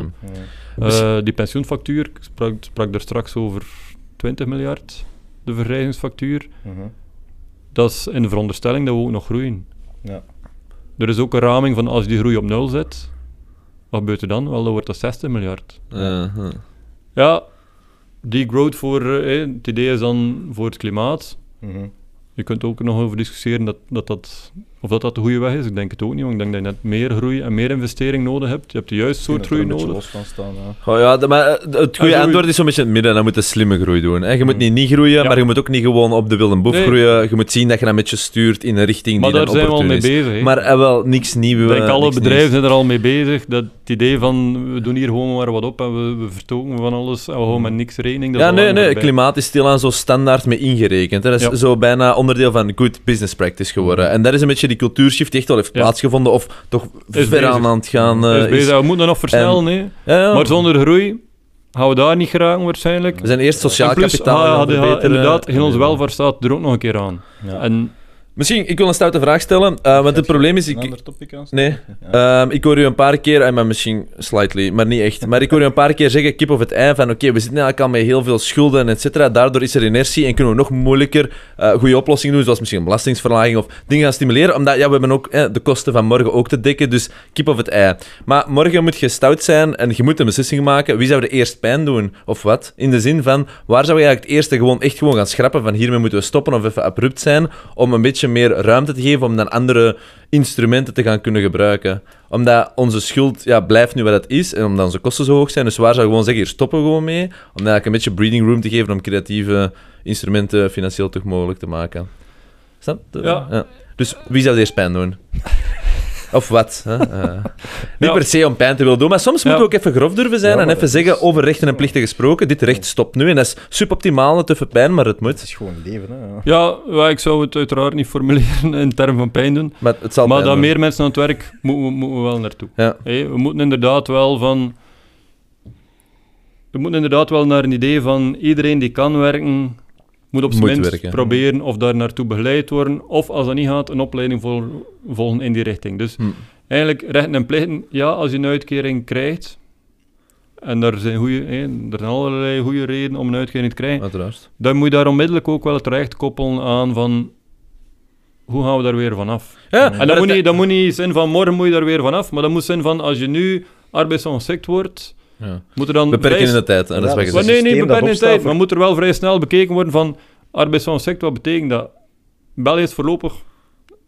Hm. Eh, die pensioenfactuur, ik sprak, sprak er straks over 20 miljard, de verrijzingsfactuur. Mhm. Dat is in de veronderstelling dat we ook nog groeien. Ja. Er is ook een raming van als je die groei op nul zet, wat gebeurt er dan? Wel, dan wordt dat 60 miljard. Ja, die growth voor, eh, het idee is dan voor het klimaat. Mhm. Je kunt ook nog over discussiëren dat, dat, dat, of dat, dat de goede weg is. Ik denk het ook niet, want ik denk dat je net meer groei en meer investering nodig hebt. Je hebt de juiste soort groei nodig. los van staan. Ja. Oh, ja, de- maar eh, het goede groei- antwoord is zo'n beetje in het midden. Dan moet je slimme groei doen. Hè. Je moet niet niet groeien, Ja. maar je moet ook niet gewoon op de wilde boef Nee. groeien. Je moet zien dat je een beetje stuurt in een richting Maar die daar dan zijn we al opportun mee is. bezig. Maar eh, wel niks nieuws. ik denk eh, alle bedrijven nieuws. zijn er al mee bezig. Dat het idee van we doen hier gewoon maar wat op en we, we verstoken van alles en we houden met niks rekening. Ja, nee, nee, klimaat is stilaan zo standaard mee ingerekend. Hè. Dat is Ja. zo bijna onderdeel van good business practice geworden. En dat is een beetje die cultuurshift echt wel heeft Ja. plaatsgevonden, of toch Is ver bezig. aan aan het gaan eh, Dus is. we moeten dat nog versnellen, hè. Ja. maar zonder groei gaan we daar niet geraken waarschijnlijk. We zijn eerst sociaal en plus, kapitaal verbeteren. inderdaad, heel onze Ja. welvaart staat er ook nog een keer aan. Ja. En Misschien, ik wil een stoute vraag stellen, eh, want het probleem is... Een Ik, ander topic aan Nee. Ehm, ik hoor u een paar keer, en maar misschien slightly, maar niet echt. Maar ik hoor u een paar keer zeggen, kip of het ei, van oké, we zitten eigenlijk al met heel veel schulden, et cetera. Daardoor is er inertie en kunnen we nog moeilijker eh, goede oplossingen doen, zoals misschien een belastingsverlaging of dingen gaan stimuleren. Omdat ja, we hebben ook eh, de kosten van morgen ook te dekken, dus kip of het ei. Maar morgen moet je stout zijn en je moet een beslissing maken. Wie zou er eerst pijn doen, of wat? In de zin van, waar zou je eigenlijk het eerste gewoon echt gewoon gaan schrappen van hiermee moeten we stoppen of even abrupt zijn, om een beetje meer ruimte te geven om dan andere instrumenten te gaan kunnen gebruiken. Omdat onze schuld ja, blijft nu wat het is en omdat onze kosten zo hoog zijn. Dus waar zou je gewoon zeggen, hier stoppen we gewoon mee. Om eigenlijk een beetje breathing room te geven om creatieve instrumenten financieel toch mogelijk te maken. Snap je? Ja. Dus wie zou er eerst pijn doen? Of wat? Hè? Eh, niet Ja. per se om pijn te willen doen, maar soms Ja. moeten we ook even grof durven zijn Ja, en even zeggen over rechten en plichten gesproken. Dit recht stopt nu en dat is suboptimaal, een tuffe pijn, maar het Het moet. is gewoon leven. Hè. Ja. ik zou het uiteraard niet formuleren in termen van pijn doen. Maar het zal maar pijn dat doen. meer mensen aan het werk moeten we, moeten we wel naartoe. Ja. We moeten inderdaad wel van... We moeten inderdaad wel naar een idee van iedereen die kan werken, moet op zijn minst werken. proberen of daar naartoe begeleid worden. Of als dat niet gaat, een opleiding vol- volgen in die richting. Dus Hm. eigenlijk rechten en plichten, ja, als je een uitkering krijgt, en daar zijn, er zijn allerlei goede redenen om een uitkering te krijgen, Uiteraard. dan moet je daar onmiddellijk ook wel terecht koppelen aan van hoe gaan we daar weer vanaf? Ja, En dat moet, niet, dat moet niet zijn van morgen moet je daar weer vanaf, maar dat moet zijn van als je nu arbeidsongeschikt wordt, Ja. moet er dan Beperken vrij in de tijd. En dat is dus nee, dat beperkt in opstaat tijd. voor- Maar moet er wel vrij snel bekeken worden van arbeidsongeschikt, wat betekent dat? België is voorlopig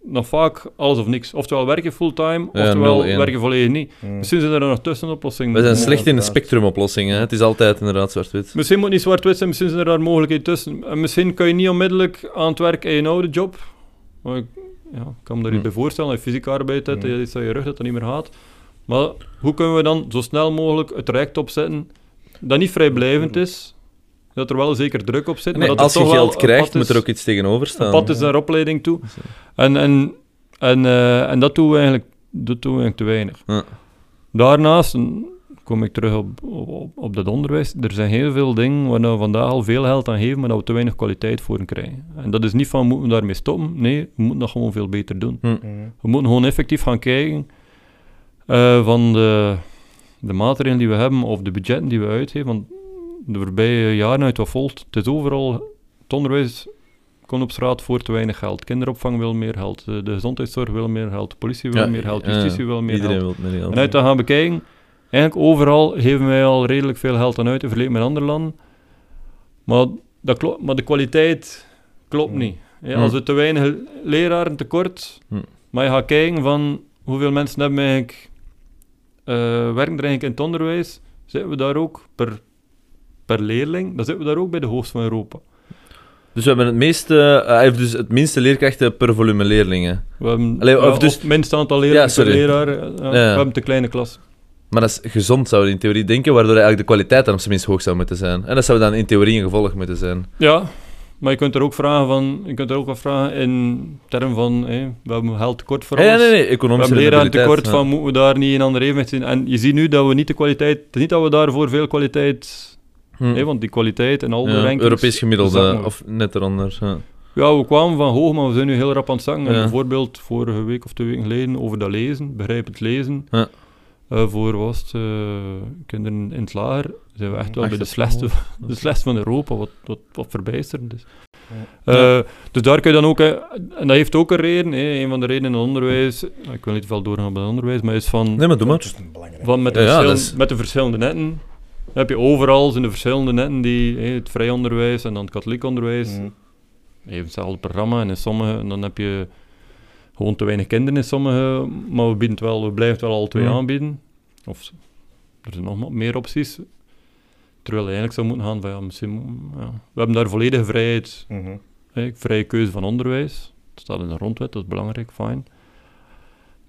nog vaak alles of niks. Oftewel werk je fulltime, Ja, oftewel 0-1. werk je volledig niet. Mm. Misschien zijn er nog tussenoplossingen. We zijn slecht in de spectrumoplossingen. Het is altijd inderdaad zwart-wit. Misschien moet het niet zwart-wit zijn, misschien zijn er daar mogelijkheden tussen. En misschien kan je niet onmiddellijk aan het werk in je oude job. Maar ik, ja, ik kan me daar iets Hm. bij voorstellen. Als je fysieke arbeid hebt, Hm. je iets aan je rug dat dat niet meer gaat. Maar hoe kunnen we dan zo snel mogelijk het traject opzetten dat niet vrijblijvend is, dat er wel zeker druk op zit, Nee, maar dat als je geld krijgt, moet er ook iets tegenover staan. pad is naar opleiding toe. En, en, en, eh, en dat doen we eigenlijk, dat doen we eigenlijk te weinig. Ja. Daarnaast kom ik terug op, op, op dat onderwijs. Er zijn heel veel dingen waar we vandaag al veel geld aan geven, maar dat we te weinig kwaliteit voor krijgen. En dat is niet van moeten we daarmee stoppen. Nee, we moeten dat gewoon veel beter doen. Mm. We moeten gewoon effectief gaan kijken eh, van de, de maatregelen die we hebben of de budgetten die we uitgeven. Want de voorbije jaren uit wat volgt, het is overal, het onderwijs komt op straat voor te weinig geld. Kinderopvang wil meer geld, de, gezondheidszorg wil meer geld, de politie wil Ja, meer geld, justitie wil meer Iedereen geld. wil meer geld. En uit te gaan bekijken, eigenlijk overal geven wij al redelijk veel geld aan uit in vergelijking met andere landen. Maar, dat klopt, maar de kwaliteit klopt Hmm. niet. Ja, Hmm. als we te weinig leraren tekort, Hmm. maar je gaat kijken van hoeveel mensen hebben eigenlijk, werken er eigenlijk in het onderwijs, zitten we daar ook per, per leerling, dan zitten we daar ook bij de hoogste van Europa. Dus we hebben het meeste, eh, heeft dus het minste leerkrachten per volume leerlingen. We hebben Allee, of ja, dus- het minste aantal Ja, sorry. per leraar, eh, Ja. we hebben te kleine klas. Maar dat is gezond, zou je in theorie denken, waardoor eigenlijk de kwaliteit dan op zijn minst hoog zou moeten zijn. En dat zou dan in theorie een gevolg moeten zijn. Ja, maar je kunt er ook vragen van, je kunt er ook wat vragen in termen van, hé, we hebben geld tekort voor alles. nee, nee, We economische hebben leraar rendabiliteit, tekort ja. van, moeten we daar niet in ander evenwicht zien? En je ziet nu dat we niet de kwaliteit, het is niet dat we daarvoor veel kwaliteit, Hm. hé, want die kwaliteit en al de Ja, rankings... Europees gemiddelde, we. of net eronder. Ja. Ja, we kwamen van hoog, maar we zijn nu heel rap aan het zakken. Ja. bijvoorbeeld vorige week of twee weken geleden over dat lezen, begrijpend lezen. Ja. Eh, voor was het, eh, kinderen in het lager, zijn we echt wel bij de slechtste, de slechtste van Europa, wat, wat, wat verbijsterend is. Eh, dus daar kun je dan ook, en dat heeft ook een reden, hè, een van de redenen in het onderwijs, ik wil niet veel doorgaan bij het onderwijs, maar is van, Nee, maar doe maar. Dat is een belangrijk. van met, de Ja, is- met de verschillende netten. heb je overal zijn de verschillende netten die, hè, het vrij onderwijs en dan het katholiek onderwijs, Mhm. even hetzelfde programma en in sommige, en dan heb je gewoon te weinig kinderen in sommige, maar we, bieden het wel, we blijven het wel al twee aanbieden. Of er zijn nog meer opties. Terwijl je eigenlijk zou moeten gaan van ja, misschien, ja. we hebben daar volledige vrijheid, Mhm. hè, vrije keuze van onderwijs. Dat staat in de grondwet, dat is belangrijk, fijn.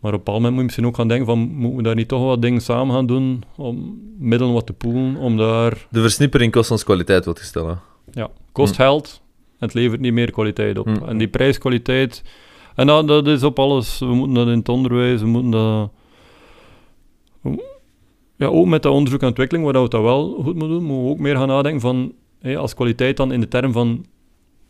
Maar op een bepaald moment moet je misschien ook gaan denken van, moeten we daar niet toch wat dingen samen gaan doen, om middelen wat te poelen, om daar, De versnippering kost ons kwaliteit, wat je stellen. ja, kost Mm. geld en het levert niet meer kwaliteit op. Mm. En die prijskwaliteit, en dat, dat is op alles, we moeten dat in het onderwijs, we moeten dat... Ja, ook met dat onderzoek en ontwikkeling, waar we dat wel goed moeten doen, moeten we ook meer gaan nadenken van, hé, als kwaliteit dan in de term van,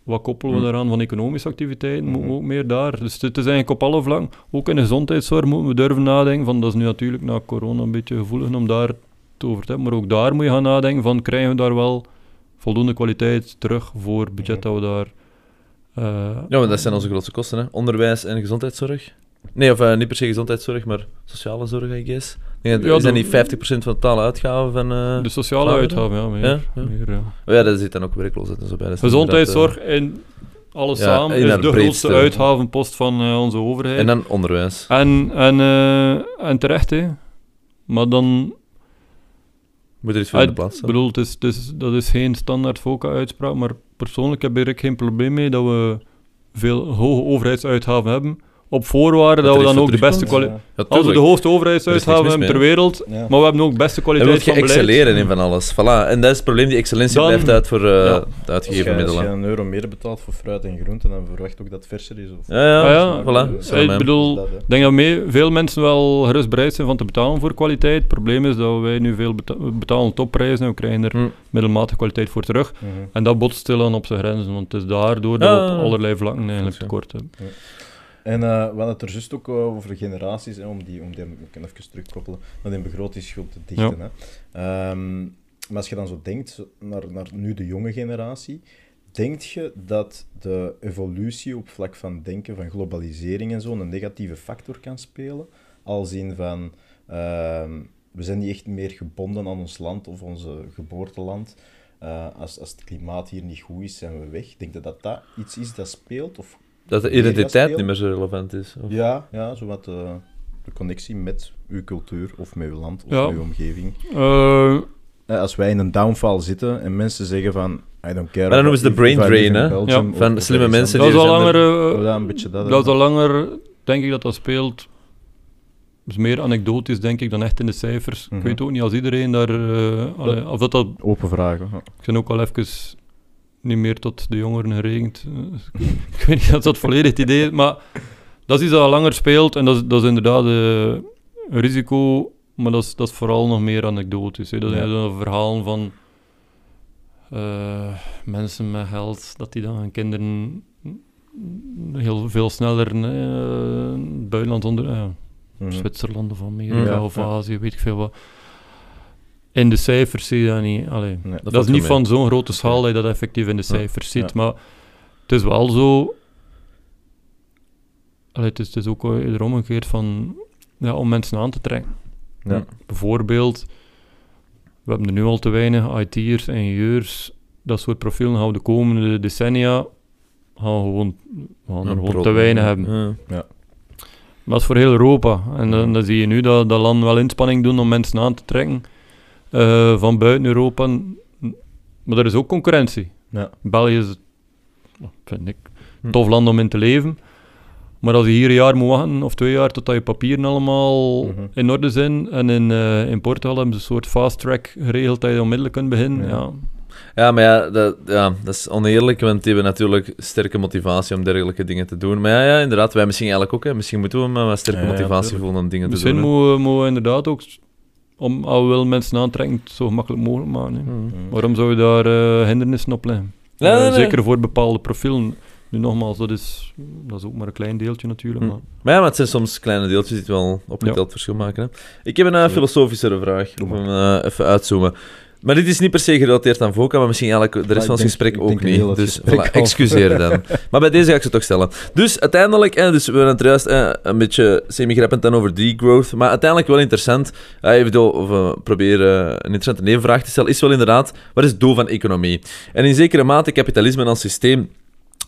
wat koppelen we Mm. daaraan van economische activiteiten, moeten we ook meer daar. Dus het is eigenlijk op alle vlakken, ook in de gezondheidszorg moeten we durven nadenken van, dat is nu natuurlijk na corona een beetje gevoelig om daar het over te hebben, maar ook daar moet je gaan nadenken van, krijgen we daar wel voldoende kwaliteit terug voor het budget dat we daar... eh, Ja, maar dat zijn onze grootste kosten, hè. Onderwijs en gezondheidszorg. Nee, of eh, niet per se gezondheidszorg, maar sociale zorg, I guess. Ik dat- Ja, dat de- niet 50% van de totale uitgaven van... eh, De sociale uitgaven, ja, meer. Ja, ja. meer, ja. Oh ja, daar zit dan ook werkloosheid en zo bij. Dat Gezondheidszorg in alles samen is de breedste. grootste uitgavenpost van onze overheid. En dan onderwijs. En, en, en terecht, hè. Maar dan... Moet er iets voor in de Ik plaats staan. bedoel, het is, het is, dat is geen standaard FOCA-uitspraak, maar persoonlijk heb ik er geen probleem mee dat we veel hoge overheidsuitgaven hebben, op voorwaarde dat, we dan ook de beste kwaliteit... Ja, Als we de hoogste Er overheidsuitgaven hebben ter wereld, Ja. maar we hebben ook beste En kwaliteit je van beleid. excelleren in van alles. Voilà. En dat is het probleem, die excellentie Dan- blijft uit voor eh, Ja. de Als je, uitgegeven als je middelen. een euro meer betaalt voor fruit en groenten, dan verwacht ook dat het verser is. Of... Ja, ja, Ah, ja. voilà. Ik bedoel. Ik denk dat mee, veel mensen wel gerust bereid zijn van te betalen voor kwaliteit. Het probleem is dat wij nu veel beta betalen topprijzen en we krijgen er Hm. middelmatige kwaliteit voor terug. Mhm. En dat botst stilaan op zijn grenzen, want het is daardoor dat we op allerlei vlakken eigenlijk tekort hebben. En eh, we hadden het er juist ook eh, over generaties, hè, om die, om die ik kan even terugkoppelen, naar die begrotingsschuld te dichten. Hè. Ehm, maar als je dan zo denkt naar, naar nu de jonge generatie, denk je dat de evolutie op vlak van denken, van globalisering en zo, een negatieve factor kan spelen? Als in van, ehm, we zijn niet echt meer gebonden aan ons land of onze geboorteland. Eh, als, als het klimaat hier niet goed is, zijn we weg. Denk je dat dat iets is dat speelt? Of Dat de identiteit niet meer zo relevant is. Of- ja, ja zowat de, de connectie met uw cultuur of met uw land of Ja. met uw omgeving. Eh, Eh, Als wij in een downfall zitten en mensen zeggen van I don't care. Maar dan noemen ze de brain drain, in hè? Ja. Van slimme mensen dat is al zijn er- langer, eh, ja, een beetje dat. dat is al langer, denk ik dat dat speelt. Dat is meer anekdotisch, denk ik, dan echt in de cijfers. Mhm. Ik weet ook niet als iedereen daar... eh, allee, of dat dat Open vragen. ja. Ik ben ook al even niet meer tot de jongeren gerekend. Eh, ik weet niet of dat volledig het idee is, maar dat is iets dat al langer speelt en dat is, dat is inderdaad eh, een risico, maar dat is, dat is vooral nog meer anekdotisch. Hè. Dat zijn verhalen van eh, mensen met geld, dat die dan hun kinderen heel veel sneller het buitenland onder... Mhm. Zwitserland of Amerika of. Azië, weet ik veel wat. In de cijfers zie je dat niet. Allee, Nee. dat, is niet mee. van zo'n grote schaal dat je dat effectief in de Ja, cijfers ziet, ja. maar het is wel zo. Allee, het, is, het is ook eerder omgekeerd van ja, om mensen aan te trekken. Ja. Bijvoorbeeld, we hebben er nu al te weinig IT'ers, ingenieurs, dat soort profielen gaan we de komende decennia gaan we gewoon, gaan er gewoon te weinig hebben. Ja. Maar dat is voor heel Europa. En dan, dan zie je nu dat, dat landen wel inspanning doen om mensen aan te trekken eh, van buiten Europa. Maar er is ook concurrentie. Ja. België is, vind ik, Hm. een tof land om in te leven. Maar als je hier een jaar moet wachten, of twee jaar, totdat je papieren allemaal Mhm. in orde zijn, en in, eh, in Portugal hebben ze een soort fast track geregeld dat je onmiddellijk kunt beginnen, Ja. ja. Ja, maar ja dat, ja, dat is oneerlijk, want die hebben natuurlijk sterke motivatie om dergelijke dingen te doen. Maar ja, ja inderdaad, wij misschien eigenlijk ook. Hè. Misschien moeten we maar wat sterke Ja, ja, motivatie tuurlijk. voelen om dingen te Misschien doen. hè. moeten we, inderdaad ook, om, willen mensen aantrekken, het zo gemakkelijk mogelijk maken. hè. Hmm. Waarom zou je daar eh, hindernissen op leggen? Nee, Eh, nee, nee. Zeker voor bepaalde profielen. Nu nogmaals, dat is, dat is ook maar een klein deeltje natuurlijk. Hm. Maar Maar ja, maar het zijn soms kleine deeltjes die het wel opgeteld verschil maken. Hè. Ik heb een uh, filosofischere vraag. Om hem eh, even uitzoomen. Maar dit is niet per se gerelateerd aan VOCA, maar misschien eigenlijk de rest van ons denk- gesprek ook niet. het Dus voilà, excuseer dan. maar bij deze ga ik ze toch stellen. Dus uiteindelijk, dus we hebben het juist eh, een beetje semi-grappend dan over degrowth, maar uiteindelijk wel interessant. Uh, even door, of, eh, proberen een interessante nevenvraag te stellen, is wel inderdaad, wat is het doel van economie? En in zekere mate, kapitalisme als systeem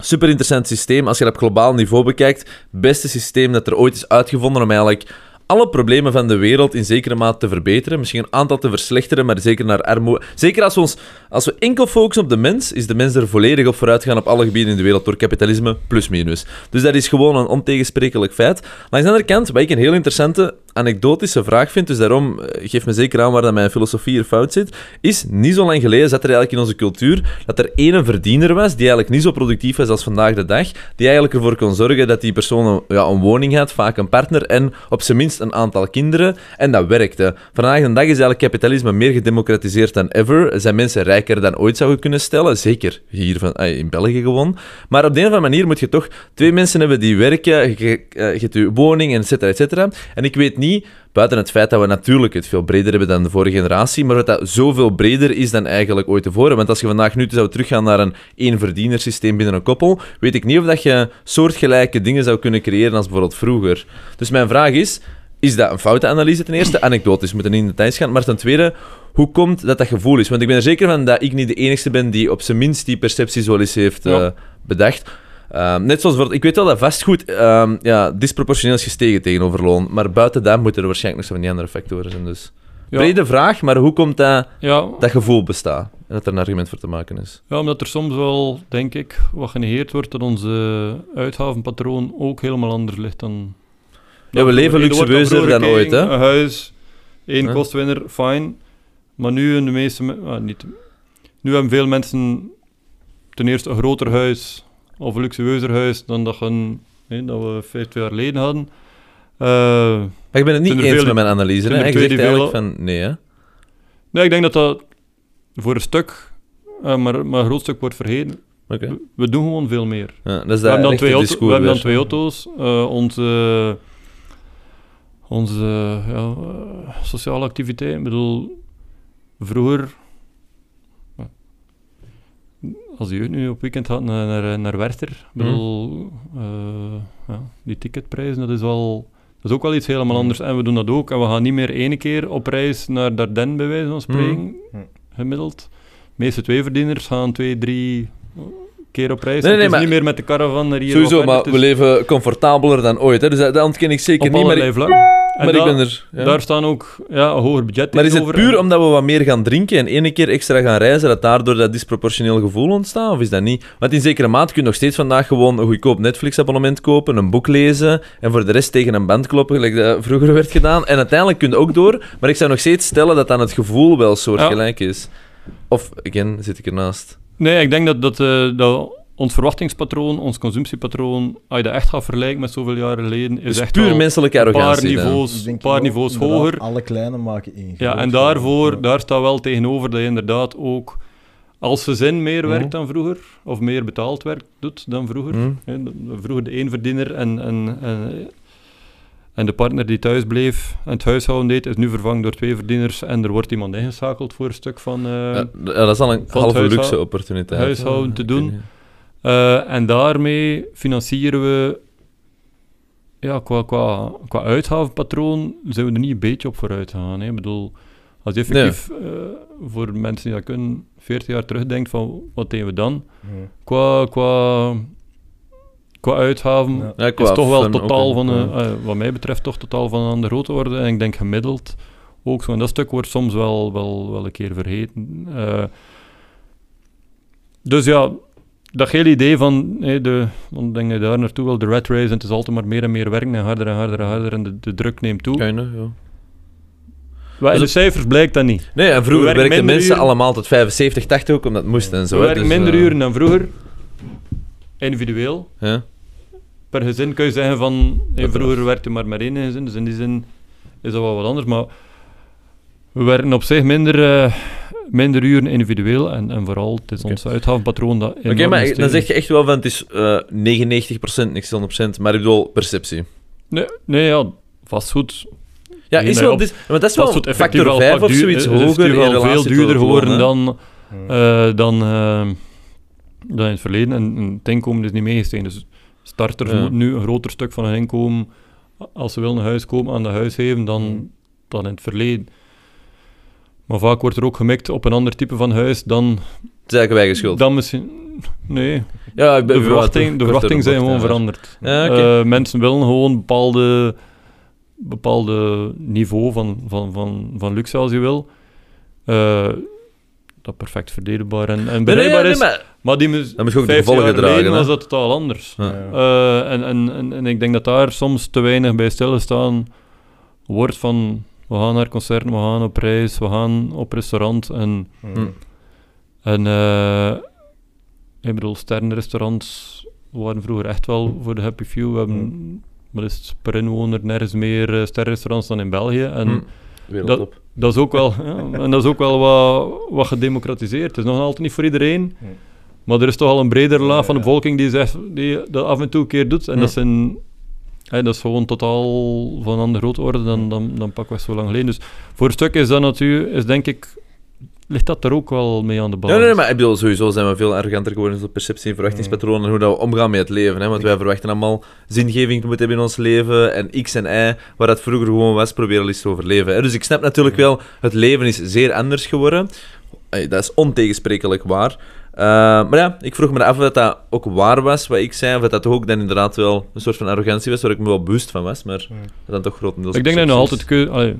Super interessant systeem. Als je dat op globaal niveau bekijkt, beste systeem dat er ooit is uitgevonden om eigenlijk alle problemen van de wereld in zekere mate te verbeteren. Misschien een aantal te verslechteren, maar zeker naar armoede. Zeker als we, ons, als we enkel focussen op de mens, is de mens er volledig op vooruit gegaan op alle gebieden in de wereld door kapitalisme plus minus. Dus dat is gewoon een ontegensprekelijk feit. Langs de andere kant, wat ik een heel interessante anekdotische vraag vind, dus daarom eh, geef me zeker aan waar dat mijn filosofie hier fout zit, is niet zo lang geleden zat er eigenlijk in onze cultuur dat er één verdiener was die eigenlijk niet zo productief was als vandaag de dag, die eigenlijk ervoor kon zorgen dat die persoon een, ja, een woning had, vaak een partner en op zijn minst een aantal kinderen. En dat werkte. Vandaag de dag is eigenlijk kapitalisme meer gedemocratiseerd dan ever. Zijn mensen rijker dan ooit zouden kunnen stellen. Zeker hier van, ah, in België gewoon. Maar op de een of andere manier moet je toch twee mensen hebben die werken. Je, je, eh, je hebt je woning, et cetera, et cetera. En ik weet niet, buiten het feit dat we natuurlijk het veel breder hebben dan de vorige generatie, maar dat dat zoveel breder is dan eigenlijk ooit tevoren. Want als je vandaag nu zou teruggaan naar een één-verdienersysteem binnen een koppel, weet ik niet of dat je soortgelijke dingen zou kunnen creëren als bijvoorbeeld vroeger. Dus mijn vraag is, is dat een foute analyse ten eerste? Anekdotisch, moeten niet in details gaan. Maar ten tweede, hoe komt dat dat gevoel is? Want ik ben er zeker van dat ik niet de enige ben die op zijn minst die perceptie zo eens heeft Ja. eh, bedacht. Ehm, net zoals voor, ik weet wel dat vastgoed ehm, ja, disproportioneel is gestegen tegenover loon, maar buiten dat moeten er waarschijnlijk nog zo van die andere factoren zijn. Dus. ja, Brede vraag, maar hoe komt dat, ja, dat gevoel bestaan? En dat er een argument voor te maken is. ja, omdat er soms wel, denk ik, wat genegeerd wordt dat onze uitgavenpatroon ook helemaal anders ligt dan... Ja, we leven Er luxueuzer dan ooit, hè? Een huis, één kostwinner, fijn. Maar nu in de meeste... me- ah, niet, nu hebben veel mensen ten eerste een groter huis of een luxueuzer huis dan dat, een, nee, dat we 50 jaar geleden hadden. Eh, Maar ik ben het niet eens veel- met mijn analyse. Hè? zegt die eigenlijk van nee, hè? nee, ik denk dat dat voor een stuk, eh, maar, maar een groot stuk wordt vergeten. We, we doen gewoon veel meer. Ja, dat is We hebben, dan twee, auto- we hebben dan twee auto's. eh, onze onze ja, sociale activiteit. Ik bedoel, vroeger, als jeugd nu op weekend gaat naar, naar, naar Werther, ik bedoel, eh, ja, die ticketprijzen, dat is wel... Dat is ook wel iets helemaal anders. En we doen dat ook. En we gaan niet meer ene keer op reis naar Dardenne, bij wijze van spreken, Mhm. gemiddeld. De meeste tweeverdieners gaan twee, drie keer op reis. Nee, nee, het is maar- niet meer met de caravan naar hier Sowieso, maar we leven comfortabeler dan ooit. Hè? Dus dat, dat ontken ik zeker op niet. Maar, ik, ben er... ja. Daar staan ook ja, een hoger budget Maar is het puur En- omdat we wat meer gaan drinken en ene keer extra gaan reizen, dat daardoor dat disproportioneel gevoel ontstaat? Of is dat niet? Want in zekere mate kun je nog steeds vandaag gewoon een goedkoop Netflix-abonnement kopen, een boek lezen en voor de rest tegen een band kloppen, gelijk dat vroeger werd gedaan. En uiteindelijk kun je ook door, maar ik zou nog steeds stellen dat dan het gevoel wel soortgelijk is. Of, again, zit ik ernaast. Nee, ik denk dat, dat, eh, dat ons verwachtingspatroon, ons consumptiepatroon, als je dat echt gaat vergelijken met zoveel jaren geleden, is Dus echt puur menselijke een paar niveaus, een paar niveaus hoger. Alle kleine maken één Ja, en daarvoor, Ja. daar staat wel tegenover dat je inderdaad ook als gezin meer Mhm. werkt dan vroeger, of meer betaald werk doet dan vroeger. Hm? De- vroeger de éénverdiener en, en, en, en de partner die thuis bleef en het huishouden deed, is nu vervangen door twee verdieners en er wordt iemand ingeschakeld voor een stuk van... eh, Ja, dat is al een halve luxe opportuniteit. huishouden te doen. Eh, en daarmee financieren we, ja, qua, qua, qua uitgavenpatroon zijn we er niet een beetje op vooruit gegaan. Hè. Ik bedoel, als je effectief eh, voor mensen die dat kunnen, 40 jaar terugdenkt van wat deden we dan? Qua, qua, qua uitgaven Ja. Ja, is toch wel totaal van, Ja. een, eh, wat mij betreft, toch totaal van aan de grote orde. En ik denk gemiddeld ook zo. En dat stuk wordt soms wel, wel, wel een keer vergeten. Eh, dus ja, dat hele idee van, hé, de, want denk je daar naartoe wil, de red race, en het is altijd maar meer en meer werken en harder en harder en harder en de, de druk neemt toe. Keine, ja. Maar in de cijfers blijkt dat niet. Nee, en vroeger werkten mensen uren. allemaal tot 75, 80 ook, omdat het moest en zo. We werken dus, minder eh, uren dan vroeger, individueel. Ja. Per gezin kun je zeggen van, vroeger werkte maar met één gezin, dus in die zin is dat wel wat anders, maar we werken op zich minder, eh, minder uren individueel en, en vooral, het is ons uitgavenpatroon dat Oké, enorm maar is dan zeg je echt wel van het is eh 99%, niks 100%, maar ik bedoel perceptie. Nee, nee ja, vastgoed. Ja, is wel, op- dit, maar dat is wel factor wel 5 pak of duur- zoiets is hoger wel veel duurder geworden dan, eh, dan, eh, dan in het verleden. En, en het inkomen is niet meegestegen. Dus starters Ja. moeten nu een groter stuk van hun inkomen, als ze willen naar huis komen, aan de huis geven dan, Hmm. dan in het verleden. Maar vaak wordt er ook gemikt op een ander type van huis dan, Het is eigenlijk wij geschuld. dan misschien... Nee, Ja, ik ben de verwachtingen de zijn gewoon veranderd. Ja. Eh, mensen willen gewoon een bepaalde, bepaalde niveau van, van, van, van luxe als je wil. Eh, dat perfect verdedigbaar en, en Nee, nee, bereikbaar nee, is. maar Maar die Dan de 50 gevolgen jaar geleden hè. was dat totaal anders. Ja. Eh, en, en, en, en ik denk dat daar soms te weinig bij stilstaan wordt van we gaan naar concerten, we gaan op reis, we gaan op restaurant en, Hm. en eh, ik bedoel, sterrenrestaurants waren vroeger echt wel voor de happy few. We hebben, wat is het, per inwoner nergens meer eh, sterrenrestaurants dan in België. En Hm. Dat is ook wel, ja, en dat is ook wel wat, wat gedemocratiseerd. Het is nog altijd niet voor iedereen. Hm. Maar er is toch al een bredere laag van de bevolking die, zegt, die dat af en toe een keer doet. En Hm. dat, zijn, hè, dat is gewoon totaal van een andere grootorde dan, dan, dan pakweg zo lang geleden. Dus voor een stuk is dat natuurlijk, is denk ik, ligt dat er ook wel mee aan de bal. Ja, nee, nee, maar ik bedoel, sowieso zijn we veel arroganter geworden in de perceptie en verwachtingspatronen en hoe dat we omgaan met het leven. Hè? Want wij verwachten allemaal zingeving te moeten hebben in ons leven en x en y, waar dat vroeger gewoon was, proberen eens te overleven. Hè? Dus ik snap natuurlijk wel, het leven is zeer anders geworden. Dat is ontegensprekelijk waar. Eh, maar ja, ik vroeg me af of dat, dat ook waar was, wat ik zei, of dat dat toch ook dan inderdaad wel een soort van arrogantie was, waar ik me wel bewust van was, maar dat dan toch grotendeels... ik denk dat je nog altijd de keuze... allee,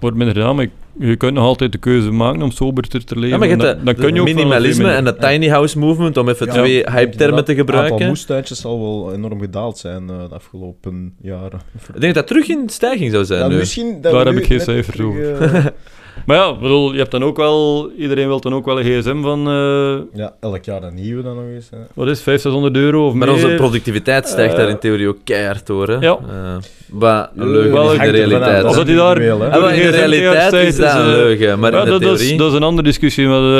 wordt minder gedaan, maar je, je kunt nog altijd de keuze maken om soberder te leven. Ja, maar je dan, dan kun je ook minimalisme en dat tiny house movement, om even Ja, twee hype-termen te inderdaad, Het aantal gebruiken. moestuintjes zal wel enorm gedaald zijn eh, de afgelopen jaren. Ik denk dat dat terug in stijging zou zijn Ja, nu. misschien dat Daar heb ik geen cijfers over. Maar ja, bedoel, je hebt dan ook wel... Iedereen wil dan ook wel een gsm van... eh, ja, elk jaar een nieuwe dan nog eens. Hè. wat is het, 500, 600 euro of Maar meer? onze productiviteit stijgt Eh, daar in theorie ook keihard door. Hè? ja. Maar een Eh, leugen wel, is de realiteit. Als dat die daar- hè. Wel, in de realiteit is dat is, een leugen, maar Ja, in de dat theorie... is, dat is een andere discussie, maar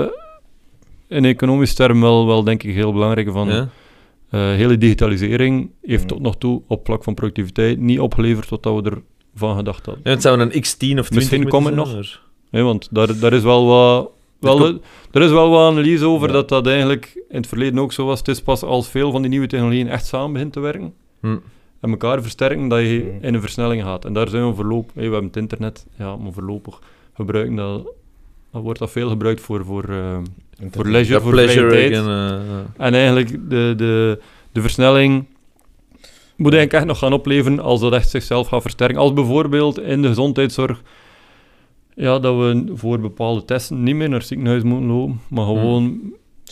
eh, in economisch term wel, wel denk ik heel belangrijk van... Ja? eh, hele digitalisering heeft tot nog toe op vlak van productiviteit niet opgeleverd wat dat we gedacht. Ja, het zou een X10 of 20 Misschien komt het nog. want daar, daar is wel wat... Wel, er is wel wat analyse over Ja. dat dat eigenlijk in het verleden ook zo was. Het is pas als veel van die nieuwe technologieën echt samen begint te werken Hm. en elkaar versterken, dat je Mm. in een versnelling gaat. En daar zijn we voorlopig... hè, we hebben het internet, ja, maar voorlopig gebruiken dat... Dat wordt dat veel gebruikt voor, voor, eh, voor leisure, voor pleasure tijd. en, eh, En eigenlijk de, de, de versnelling moet eigenlijk echt nog gaan opleveren als dat echt zichzelf gaat versterken. Als bijvoorbeeld in de gezondheidszorg, ja, dat we voor bepaalde testen niet meer naar het ziekenhuis moeten lopen, maar gewoon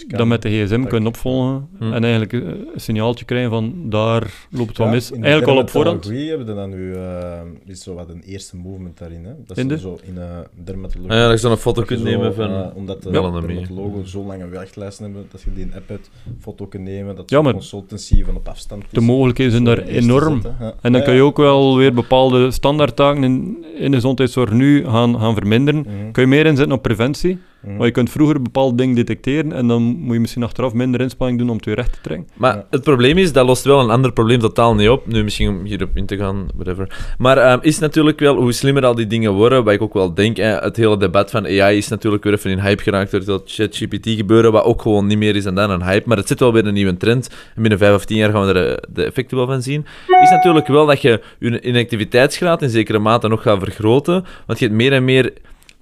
dat met de gsm kunnen opvolgen Hm. en eigenlijk eh, een signaaltje krijgen van daar loopt het wat Ja, mis. in Eigenlijk al op voorhand. dermatologie hebben we dan nu, eh, is zo wat een eerste movement daarin. Hè? Dat is In de? zo in uh, dermatologie. Ah ja, dat je zo'n foto Dat je kunt zo, nemen van... omdat de dermatologen zo lange wachtlijsten hebben, dat je die een app hebt, foto kunt nemen, dat Ja, maar consultancy van op afstand is. De mogelijkheden zijn daar enorm. zetten. En dan Ja, kun je ook wel weer bepaalde standaardtaken in, in de gezondheidszorg nu gaan, gaan verminderen. Mhm, Kun je meer inzetten op preventie. Mhm. Maar je kunt vroeger bepaalde dingen detecteren en dan moet je misschien achteraf minder inspanning doen om het weer recht te trekken. Maar Ja. het probleem is, dat lost wel een ander probleem totaal niet op. Nu, misschien om hierop in te gaan, whatever. Maar ehm, is natuurlijk wel, hoe slimmer al die dingen worden, wat ik ook wel denk, het hele debat van AI is natuurlijk weer even in hype geraakt door dat ChatGPT gebeuren, wat ook gewoon niet meer is dan dan een hype. Maar het zit wel weer een nieuwe trend. En binnen vijf of tien jaar gaan we er eh, de effecten wel van zien. Is natuurlijk wel dat je je inactiviteitsgraad in zekere mate nog gaat vergroten, want je hebt meer en meer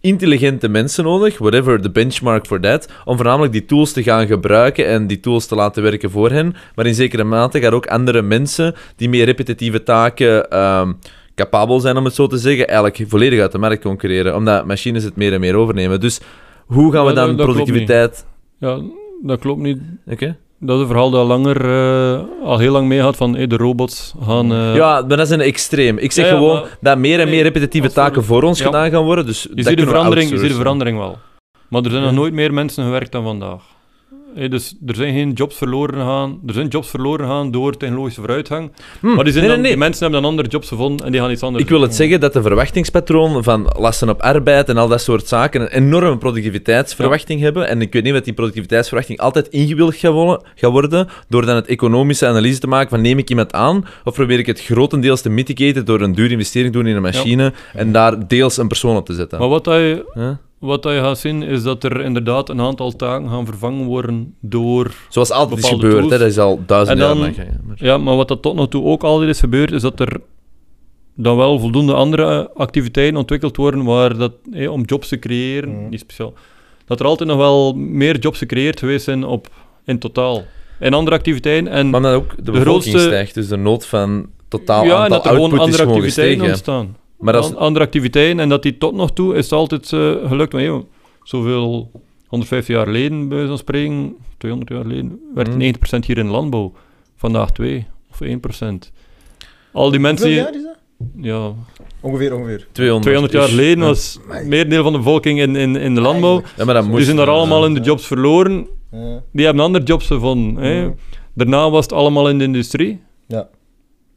intelligente mensen nodig, whatever the benchmark for that, om voornamelijk die tools te gaan gebruiken en die tools te laten werken voor hen. Maar in zekere mate gaan ook andere mensen die meer repetitieve taken ehm, capabel zijn, om het zo te zeggen, eigenlijk volledig uit de markt concurreren, omdat machines het meer en meer overnemen. Dus hoe gaan we Ja, dat- dan dat productiviteit... Ja, dat klopt niet. Oké. Dat is een verhaal dat al langer, eh, al heel lang meegaat van hey, de robots gaan... eh, ja, maar dat is een extreem. Ik zeg Ja, ja, gewoon maar- dat meer en meer repetitieve taken voor ons Ja. gedaan gaan worden. Dus je, dat ziet de verandering, je ziet de verandering wel. Maar er zijn nog nooit meer mensen gewerkt dan vandaag. Hey, dus er zijn geen jobs verloren gegaan. Er zijn jobs verloren gegaan door technologische vooruitgang. Hm, Maar die, zijn nee, dan, nee, die mensen hebben dan andere jobs gevonden en die gaan iets anders Ik wil doen. het zeggen dat de verwachtingspatroon van lasten op arbeid en al dat soort zaken een enorme productiviteitsverwachting hebben. En ik weet niet of die productiviteitsverwachting altijd ingewild gaat wo- gaat worden door dan het economische analyse te maken van neem ik iemand aan of probeer ik het grotendeels te mitigaten door een dure investering te doen in een machine en daar deels een persoon op te zetten. Maar wat, dat je? Wat dat je gaat zien, is dat er inderdaad een aantal taken gaan vervangen worden door... Zoals altijd is Bepaalde gebeurd, hè, tools. dat is al duizend En jaar lang. Ja, maar wat dat tot nog toe ook altijd is gebeurd, is dat er dan wel voldoende andere activiteiten ontwikkeld worden waar dat, hé, om jobs te creëren, Mhm. niet speciaal, dat er altijd nog wel meer jobs gecreëerd geweest zijn op, in totaal. En andere activiteiten. En, Maar dan ook de, de bevolking grootste- stijgt, dus de nood van totaal ja, en aantal dat er gewoon andere gewoon activiteiten gestegen. ontstaan. Maar dat is, An- andere activiteiten en dat die tot nog toe is het altijd eh, gelukt. Maar joh, zoveel 150 jaar geleden, bij van spreken, 200 jaar geleden, werd Mhm. 90% hier in de landbouw. Vandaag 2 of 1%. Al die mensen Hoeveel jaar is dat? ja, Ongeveer, ongeveer. 200, 200 jaar geleden ja. was merendeel van de bevolking in, in, in de landbouw. Ja, maar dat moest... Die zijn daar allemaal in de jobs verloren. Ja. Die hebben andere jobs gevonden. Hè. Daarna was het allemaal in de industrie. Ja.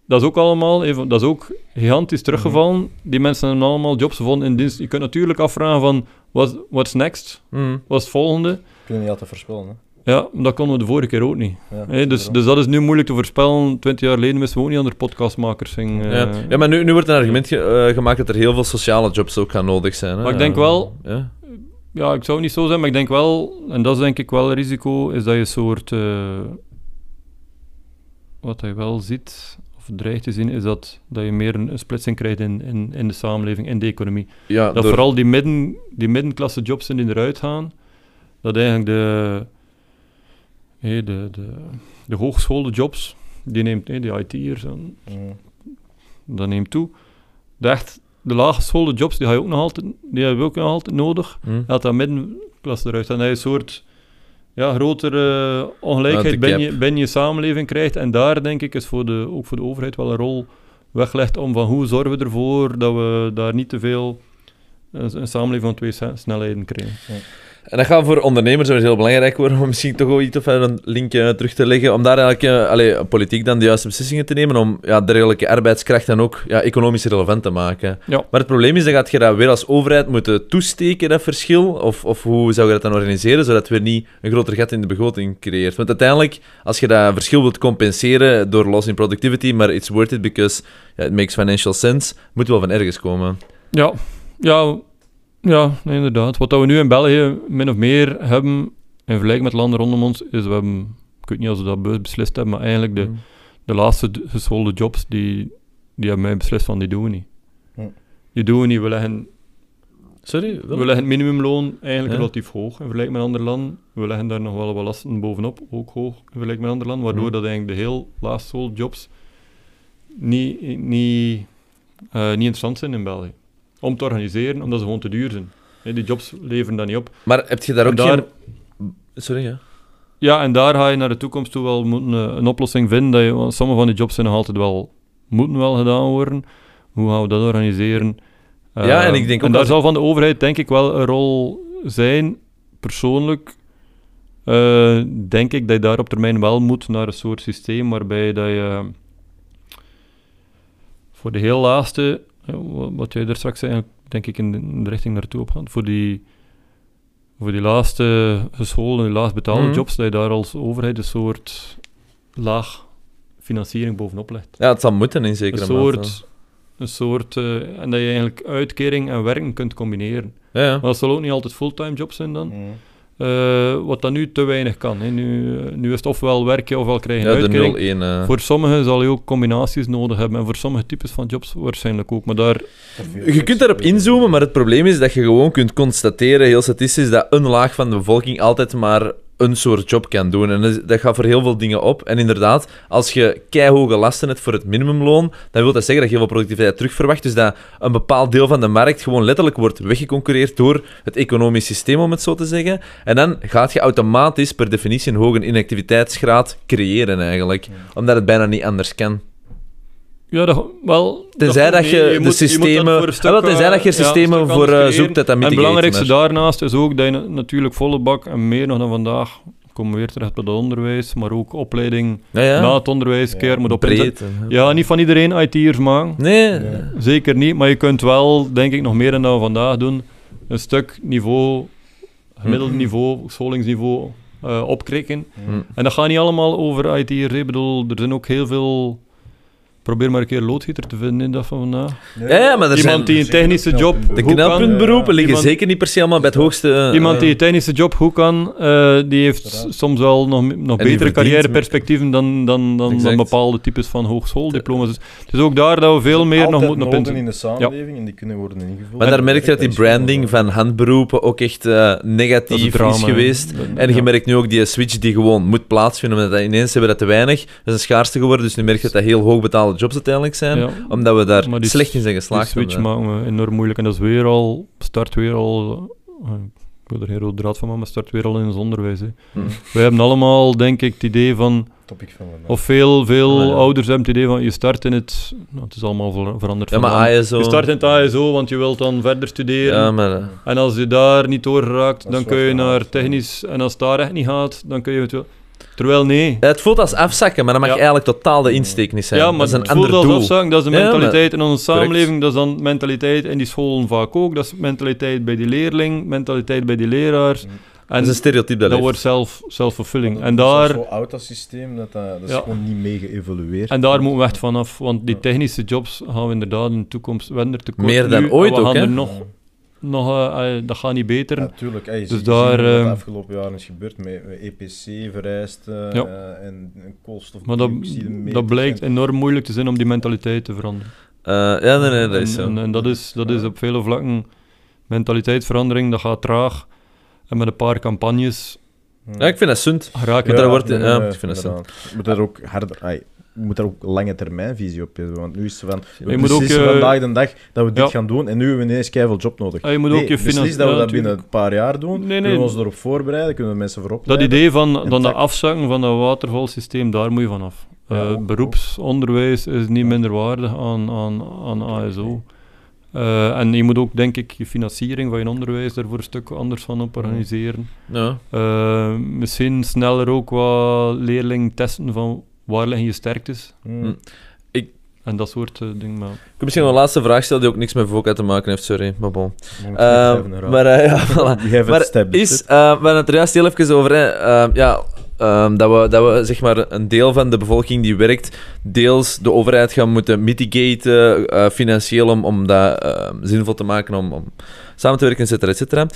Dat is ook allemaal, even, dat is ook gigantisch teruggevallen. Die mensen hebben allemaal jobs gevonden in dienst. Je kunt natuurlijk afvragen van, wat what's next? Mhm. Wat is het volgende? Kunnen niet altijd voorspellen. Hè? Ja, maar dat konden we de vorige keer ook niet. Ja, dus, dus dat is nu moeilijk te voorspellen. Twintig jaar geleden wisten we ook niet aan de podcastmakers. Ging, eh, Ja. ja, maar nu, nu wordt een argument ge- eh, gemaakt dat er heel veel sociale jobs ook gaan nodig zijn. Hè? Maar ik denk Ja. wel- Ja. Ja, ik zou niet zo zijn, maar ik denk wel, en dat is denk ik wel een risico, is dat je een soort. eh, wat je wel ziet, dreigt te zien, is dat, dat je meer een, een splitsing krijgt in, in, in de samenleving, in de economie. Ja, Dat door- vooral die, midden, die middenklasse jobs zijn die eruit gaan, dat eigenlijk de, hé, de, de, de hogeschoolde jobs, die neemt, hé, de IT'ers, en Mm. dat neemt toe. De echt, de laaggeschoolde jobs, die, ga je ook nog altijd, die hebben we ook nog altijd nodig Hm. dat dat middenklasse eruit. En dat je een soort ja, grotere Uit ongelijkheid binnen je, binnen je samenleving krijgt. En daar denk ik is voor de, ook voor de overheid wel een rol weggelegd om van hoe zorgen we ervoor dat we daar niet te veel een, een samenleving van twee snelheden krijgen. En dat gaat voor ondernemers heel belangrijk worden om misschien toch wel iets of een linkje terug te leggen, om daar eigenlijk eh, allee, politiek dan de juiste beslissingen te nemen om ja, dergelijke arbeidskracht dan ook ja, economisch relevant te maken. Ja. Maar het probleem is, dan gaat je dat weer als overheid moeten toesteken, dat verschil, of, of hoe zou je dat dan organiseren, zodat het weer niet een groter gat in de begroting creëert. Want uiteindelijk, als je dat verschil wilt compenseren door loss in productivity, maar it's worth it because it makes financial sense, moet wel van ergens komen. Ja, ja, ja nee, inderdaad. Wat dat we nu in België min of meer hebben, in vergelijking met landen rondom ons, is we hebben, ik weet niet of we dat bewust beslist hebben, maar eigenlijk de, Hm. de laatste geschoolde jobs, die, die hebben mij beslist van, die doen we niet. Die doen we niet. We leggen, Sorry? we leggen het minimumloon eigenlijk Ja. relatief hoog in vergelijking met andere landen. We leggen daar nog wel wat lasten bovenop, ook hoog in vergelijking met andere landen, waardoor Hm. dat eigenlijk de heel laatste geschoolde jobs niet, niet, eh, niet interessant zijn in België. Om te organiseren, omdat ze gewoon te duur zijn. Die jobs leveren dat niet op. Maar heb je daar ook daar- geen... Sorry, ja. Ja, en daar ga je naar de toekomst toe wel moeten, eh, een oplossing vinden. Dat je, want sommige van die jobs zijn nog altijd wel, moeten wel gedaan worden. Hoe gaan we dat organiseren? Ja, en ik denk ook En daar zal van de overheid denk ik wel een rol zijn. Persoonlijk eh, denk ik dat je daar op termijn wel moet naar een soort systeem waarbij dat je voor de heel laatste, wat jij daar straks zei, denk ik in de, in de richting naartoe op gaat, voor die, voor die laatste geschoolde, die laagst betaalde Mhm. jobs, dat je daar als overheid een soort laag financiering bovenop legt. Ja, het zal moeten in Een zekere soort, mate. een soort eh, en dat je eigenlijk uitkering en werken kunt combineren. Ja, ja. Maar dat zal ook niet altijd fulltime jobs zijn dan. Mm. Eh, wat dan nu te weinig kan. Hè. Nu, nu is het ofwel werk je ofwel krijg je een Ja, de uitkering. 0-1. eh. Voor sommigen zal je ook combinaties nodig hebben. En voor sommige types van jobs waarschijnlijk ook. Maar daar, Je kunt daarop inzoomen, maar het probleem is dat je gewoon kunt constateren, heel statistisch, dat een laag van de bevolking altijd maar een soort job kan doen. En dat, gaat voor heel veel dingen op. En inderdaad, als je keihoge lasten hebt voor het minimumloon, dan wil dat zeggen dat je heel veel productiviteit terugverwacht. Dus dat een bepaald deel van de markt gewoon letterlijk wordt weggeconcureerd door het economisch systeem, om het zo te zeggen. En dan gaat je automatisch per definitie een hoge inactiviteitsgraad creëren eigenlijk. Omdat het bijna niet anders kan. Ja, dat, wel... Tenzij dat, nee, je, de moet- systemen... moet dat voor een stuk, Ah, wel, tenzij dat je er eh, ja, systemen voor eh, zoekt dat dat En het belangrijkste maar- daarnaast is ook dat je na- natuurlijk volle bak, en meer nog dan vandaag, komen we weer terecht bij het onderwijs, maar ook opleiding Ja, ja. na het onderwijs, keer moet op breed. ja. Niet van iedereen IT'ers maken. Nee, Zeker niet, maar je kunt wel, denk ik, nog meer dan dat we vandaag doen, een stuk niveau, gemiddeld niveau, scholingsniveau eh opkrikken. Mm. En dat gaat niet allemaal over IT'ers. Ik bedoel, er zijn ook heel veel... Probeer maar een keer loodgieter te vinden in dat van vandaag. Ja, ja, maar er Iemand zijn... die een technische job De goed kan. knelpuntberoepen liggen Iemand- zeker niet per se allemaal bij het hoogste... eh, Iemand die een technische job goed kan, eh, die heeft soms wel nog, nog verdient betere carrièreperspectieven dan, dan, dan, Exact. bepaalde types van hoogschooldiploma's. Dus het is ook daar dat we veel meer nog moeten op noden in inzetten. de samenleving en die kunnen worden ingevuld. Maar daar merk je dat die branding van handberoepen ook echt eh, Dat is negatief drama, is hè. geweest. Dat- En je ja. merkt nu ook die switch die gewoon moet plaatsvinden, omdat dat ineens hebben dat te weinig. Dat is een schaarste geworden, dus nu merk je dat dat heel hoogbetaalde jobs uiteindelijk zijn, Ja. omdat we daar Maar die slecht in zijn Die geslaagd. switch hebben. maken we enorm moeilijk. En dat is weer al, start weer al, eh, ik wil er geen rode draad van maken, maar start weer al in ons onderwijs. Hè. Hm. Wij hebben allemaal, denk ik, het idee van, Topic van of veel, veel ja. ouders hebben het idee van, je start in het, nou, het is allemaal ver- veranderd. Ja, maar. ASO... Je start in het ASO, want je wilt dan verder studeren. Ja, maar... eh, En als je daar niet door raakt, dan kun je naar technisch. En als het daar echt niet gaat, dan kun je het wel. Terwijl nee. Het voelt als afzakken, maar dat mag Ja. eigenlijk totaal de insteek niet zijn. Ja, maar dat is een het voelt als doel. afzakken, dat is de Ja, maar- mentaliteit in onze correct. samenleving, dat is dan mentaliteit in die scholen vaak ook, dat is mentaliteit bij die leerling, mentaliteit bij die leraar. Dat En is een stereotype dat, dat wordt zelf, self-fulfilling. Dat En daar, zo oud dat systeem, dat, dat, dat is Ja. gewoon niet mee geëvolueerd. en daar moeten we echt vanaf, want die technische jobs gaan we inderdaad in de toekomst wender tekort. Meer dan nu, ooit en we ook, gaan hè? er nog, nog eh, dat gaat niet beter. Natuurlijk, ja, je Dus daar, wat ehm, de afgelopen jaren is gebeurd met met EPC, vereisten Ja. eh, en, en koolstof. Maar dat, dat blijkt enorm moeilijk te zijn om die mentaliteit te veranderen. Eh, ja, nee, nee, dat is en, zo. en, en dat, is, dat is op vele vlakken mentaliteitsverandering, dat gaat traag. En met een paar campagnes Ja, ik vind dat sunt. Ja, daar wordt- ik vind dat moet daar ook harder... ai, moet daar ook lange termijn visie op hebben, want nu is het van... We Je moet ook je- vandaag de dag dat we dit Ja. gaan doen en nu hebben we ineens keihard job nodig. Ah, je moet nee, ook je dat we ja, dat binnen een paar jaar doen, Nee, kunnen we ons erop voorbereiden, kunnen we mensen voorop Dat idee van dan de afzakken van dat watervalsysteem, daar moet je vanaf. Ja, Eh, beroepsonderwijs is niet minder waardig aan, aan, aan ASO. Eh, en je moet ook, denk ik, je financiering van je onderwijs daarvoor een stuk anders van op organiseren. Ja. Misschien sneller ook wat leerlingen testen van waar liggen je sterktes. Hmm. Ik- En dat soort eh, dingen. Maar Ik heb misschien nog een laatste vraag stellen die ook niks met VOCA te maken heeft, sorry. Maar bon. Eh, herhalen. maar eh, ja, voilà. Maar is, eh, we het er juist heel even over, hè, ehm, ja, ehm, dat, we, dat we zeg maar een deel van de bevolking die werkt, deels de overheid gaan moeten mitigaten, eh, financieel, om, om dat ehm, zinvol te maken, om, om samen te werken, et cetera, et cetera.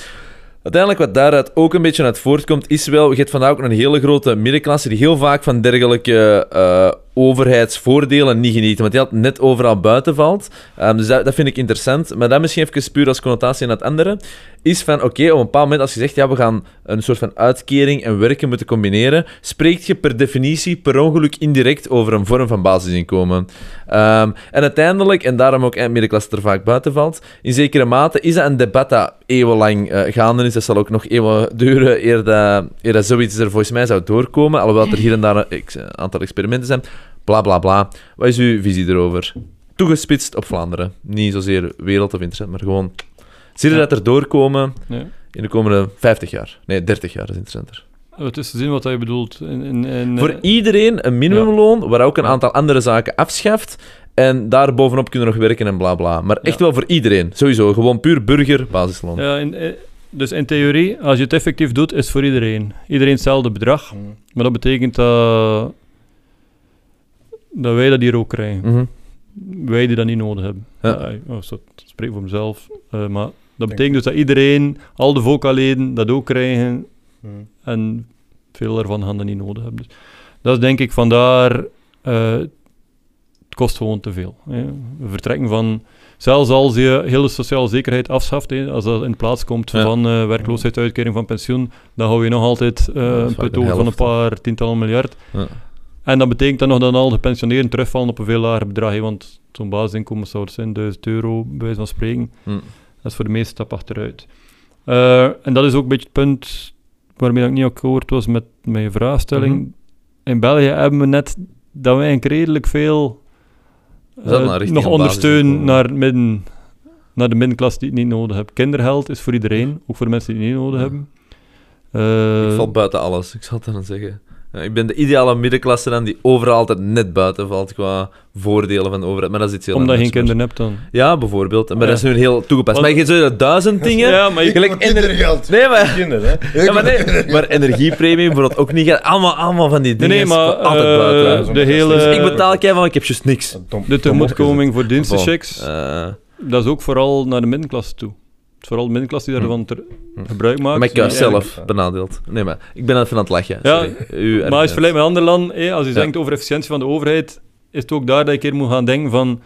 Uiteindelijk, wat daaruit ook een beetje uit voortkomt, is wel, je hebt vandaag ook een hele grote middenklasse die heel vaak van dergelijke eh, overheidsvoordelen niet genieten, want die altijd net overal buiten valt. Ehm, dus dat, vind ik interessant. Maar dat misschien even puur als connotatie naar het andere, is van, oké, op een bepaald moment als je zegt, ja, we gaan een soort van uitkering en werken moeten combineren, spreekt je per definitie per ongeluk indirect over een vorm van basisinkomen. Ehm, en uiteindelijk, en daarom ook eindmiddenklasse er vaak buiten valt, in zekere mate is dat een debat dat eeuwenlang eh, gaande is. Dat zal ook nog eeuwen duren eer dat, zoiets er volgens mij zou doorkomen. Alhoewel er hier en daar een aantal experimenten zijn. Bla bla bla. Wat is uw visie erover? Toegespitst op Vlaanderen. Niet zozeer wereld of internet, maar gewoon. Zie je Ja. dat er doorkomen in de komende 50 jaar? Nee, 30 jaar is interessanter. het is te zien wat je bedoelt. In, in, in, Voor eh, iedereen een minimumloon, waar ook een aantal andere zaken afschaft. En daar bovenop kunnen nog werken en bla bla. Maar echt Ja. wel voor iedereen. Sowieso. Gewoon puur burger, basisloon. Ja, in, eh, dus in theorie, als je het effectief doet, is het voor iedereen. Iedereen hetzelfde bedrag. Hmm. Maar dat betekent dat, dat wij dat hier ook krijgen. Mhm. Wij die dat niet nodig hebben. Ja. Oh, zo- ik spreek voor mezelf. eh, maar dat betekent dus dat iedereen, al de VOCA-leden, dat ook krijgen. Hmm. En veel daarvan gaan dat niet nodig hebben. Dus dat is denk ik vandaar... eh het kost gewoon te veel. hè. We vertrekken van zelfs als je hele sociale zekerheid afschaft, hè, als dat in plaats komt Ja. van eh werkloosheidsuitkering van pensioen, dan hou je nog altijd eh, dat een put over van een paar tientallen miljard. Ja. En dat betekent dan nog dat al de pensioneren terugvallen op een veel lager bedrag. hè, want zo'n basisinkomen zou het zijn 1000 euro, bij wijze van spreken. Hm. Dat is voor de meeste stap achteruit. Eh, en dat is ook een beetje het punt waarmee ik niet akkoord was met mijn vraagstelling. Mhm. In België hebben we net dat we eigenlijk redelijk veel eh, nog ondersteunen naar, midden, naar de middenklasse die het niet nodig heeft. Kindergeld is voor iedereen, ook voor de mensen die het niet nodig hebben. Eh, Ik val buiten alles, ik zal het dan zeggen. Ja, ik ben de ideale middenklasse dan die overal altijd net buiten valt qua voordelen van de overheid. Maar dat is iets heel omdat je geen kinderen hebt dan. Ja, bijvoorbeeld. Maar Ja. dat is nu heel toegepast. Want- Maar je zo duizend dingen... Ja, maar je, Gelijk ener- Kindergeld. Nee, maar... Kinderen, hè? Ja, maar, nee, maar energiepremie bijvoorbeeld ook niet. Allemaal, allemaal van die nee, dingen. nee, maar altijd eh, buiten. de hele... Dus ik betaal kei van, ik heb juist niks. De tegemoetkoming voor dienstenchecks, Eh, dat is ook vooral naar de middenklasse toe. Vooral de middenklasse die daarvan ter- Hm. gebruik maakt. maar ik eigenlijk- zelf benadeeld. Nee, maar ik ben even aan het lachen. Ja, Sorry. U Maar als je vergelijkt met andere landen, als je Ja. denkt over efficiëntie van de overheid, is het ook daar dat je een keer moet gaan denken van...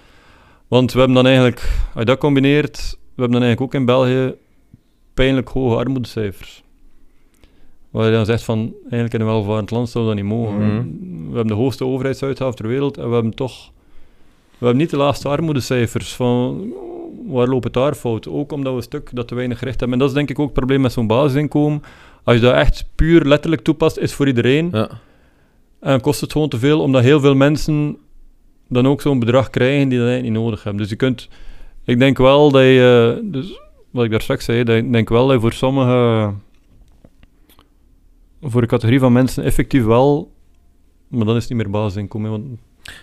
Want we hebben dan eigenlijk, als je dat combineert, we hebben dan eigenlijk ook in België pijnlijk hoge armoedecijfers. Waar je dan zegt van, eigenlijk in een welvarend land zou dat niet mogen. Mhm. We hebben de hoogste overheidsuitgaven ter wereld en we hebben toch... We hebben niet de laagste armoedecijfers van... Waar loopt het daar fout? Ook omdat we een stuk dat te weinig gericht hebben. En dat is denk ik ook het probleem met zo'n basisinkomen. Als je dat echt puur letterlijk toepast, is voor iedereen. Ja. En kost het gewoon te veel, omdat heel veel mensen dan ook zo'n bedrag krijgen die dat eigenlijk niet nodig hebben. Dus je kunt... Ik denk wel dat je... Dus wat ik daar straks zei, dat ik denk wel dat je voor sommige... Voor een categorie van mensen effectief wel... Maar dan is het niet meer basisinkomen, want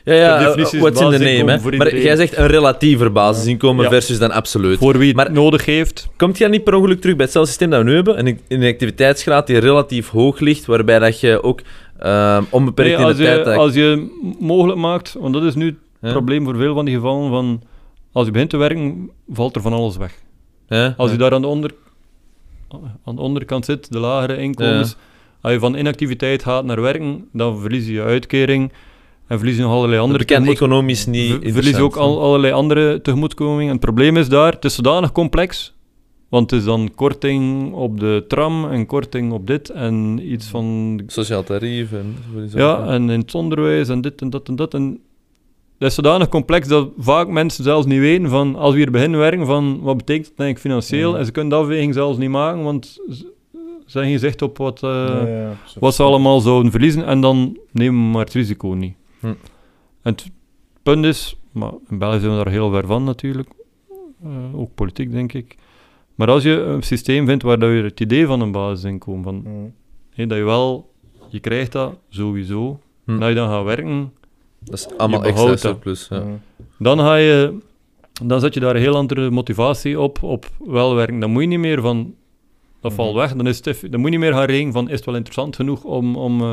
Ja, ja, is what's in the name, hè. Maar jij zegt een relatieve basisinkomen Ja. versus dan absoluut. voor wie het Maar- nodig heeft... Komt je dan niet per ongeluk terug bij hetzelfde systeem dat we nu hebben? Een, een activiteitsgraad die relatief hoog ligt, waarbij dat je ook ehm onbeperkt Nee, in de tijd... je, dat- als je mogelijk maakt, want dat is nu het probleem voor veel van die gevallen, van als je begint te werken, valt er van alles weg. Als je daar aan de, onder, aan de onderkant zit, de lagere inkomens, als je van inactiviteit gaat naar werken, dan verlies je je uitkering en verlies je nog allerlei andere Dat bekend tegemoet- economisch niet ver- verlies je ook al, allerlei andere tegemoetkomingen. En het probleem is daar, het is zodanig complex, want het is dan korting op de tram en korting op dit en iets van. Sociaal tarief en... sowieso. ja, en in het onderwijs en dit en dat en dat. En dat is zodanig complex dat vaak mensen zelfs niet weten van, als we hier beginnen werken, van wat betekent het eigenlijk financieel? En ze kunnen de afweging zelfs niet maken, want hebben geen zicht op wat, eh, Ja, ja, zo. wat ze allemaal zouden verliezen. En dan nemen we maar het risico niet. Hm. En het punt is, maar in België zijn we daar heel ver van natuurlijk, eh, ook politiek denk ik. Maar als je een systeem vindt waar dat je het idee van een basisinkomen, van. Hé, dat je wel, je krijgt dat sowieso. Hm. En als je dan gaat werken, Dat is allemaal Je extra dat. surplus. Ja. Dan, ga je, dan zet je daar een heel andere motivatie op, op wel werken. Dan moet je niet meer van, dat Mhm. valt weg. Dan, is het, dan moet je niet meer gaan rekenen van, is het wel interessant genoeg om, om, eh,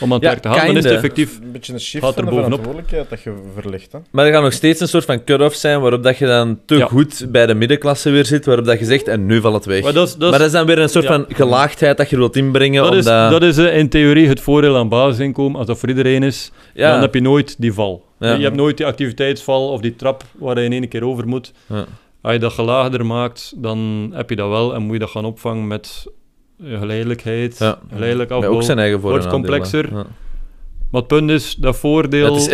om aan het Ja, werk te gaan? Dan is het effectief, Een beetje een shift Gaat van er de bovenop. verantwoordelijkheid dat je verlegt. Hè? Maar er gaat nog steeds een soort van cut-off zijn waarop dat je dan te Ja. goed bij de middenklasse weer zit, waarop dat je zegt, en nu valt het weg. maar dat is, dat is, maar dat is dan weer een soort ja. van gelaagdheid dat je wilt inbrengen. dat is, dat is eh, in theorie het voordeel aan basisinkomen. Als dat voor iedereen is, ja. dan heb je nooit die val. Ja. Je hebt nooit die activiteitsval of die trap waar je in één keer over moet. Als je dat gelaagder maakt, dan heb je dat wel en moet je dat gaan opvangen met geleidelijkheid, Ja. geleidelijk afbouw. ook zijn eigen wordt complexer. Ja. Maar het punt is, dat voordeel is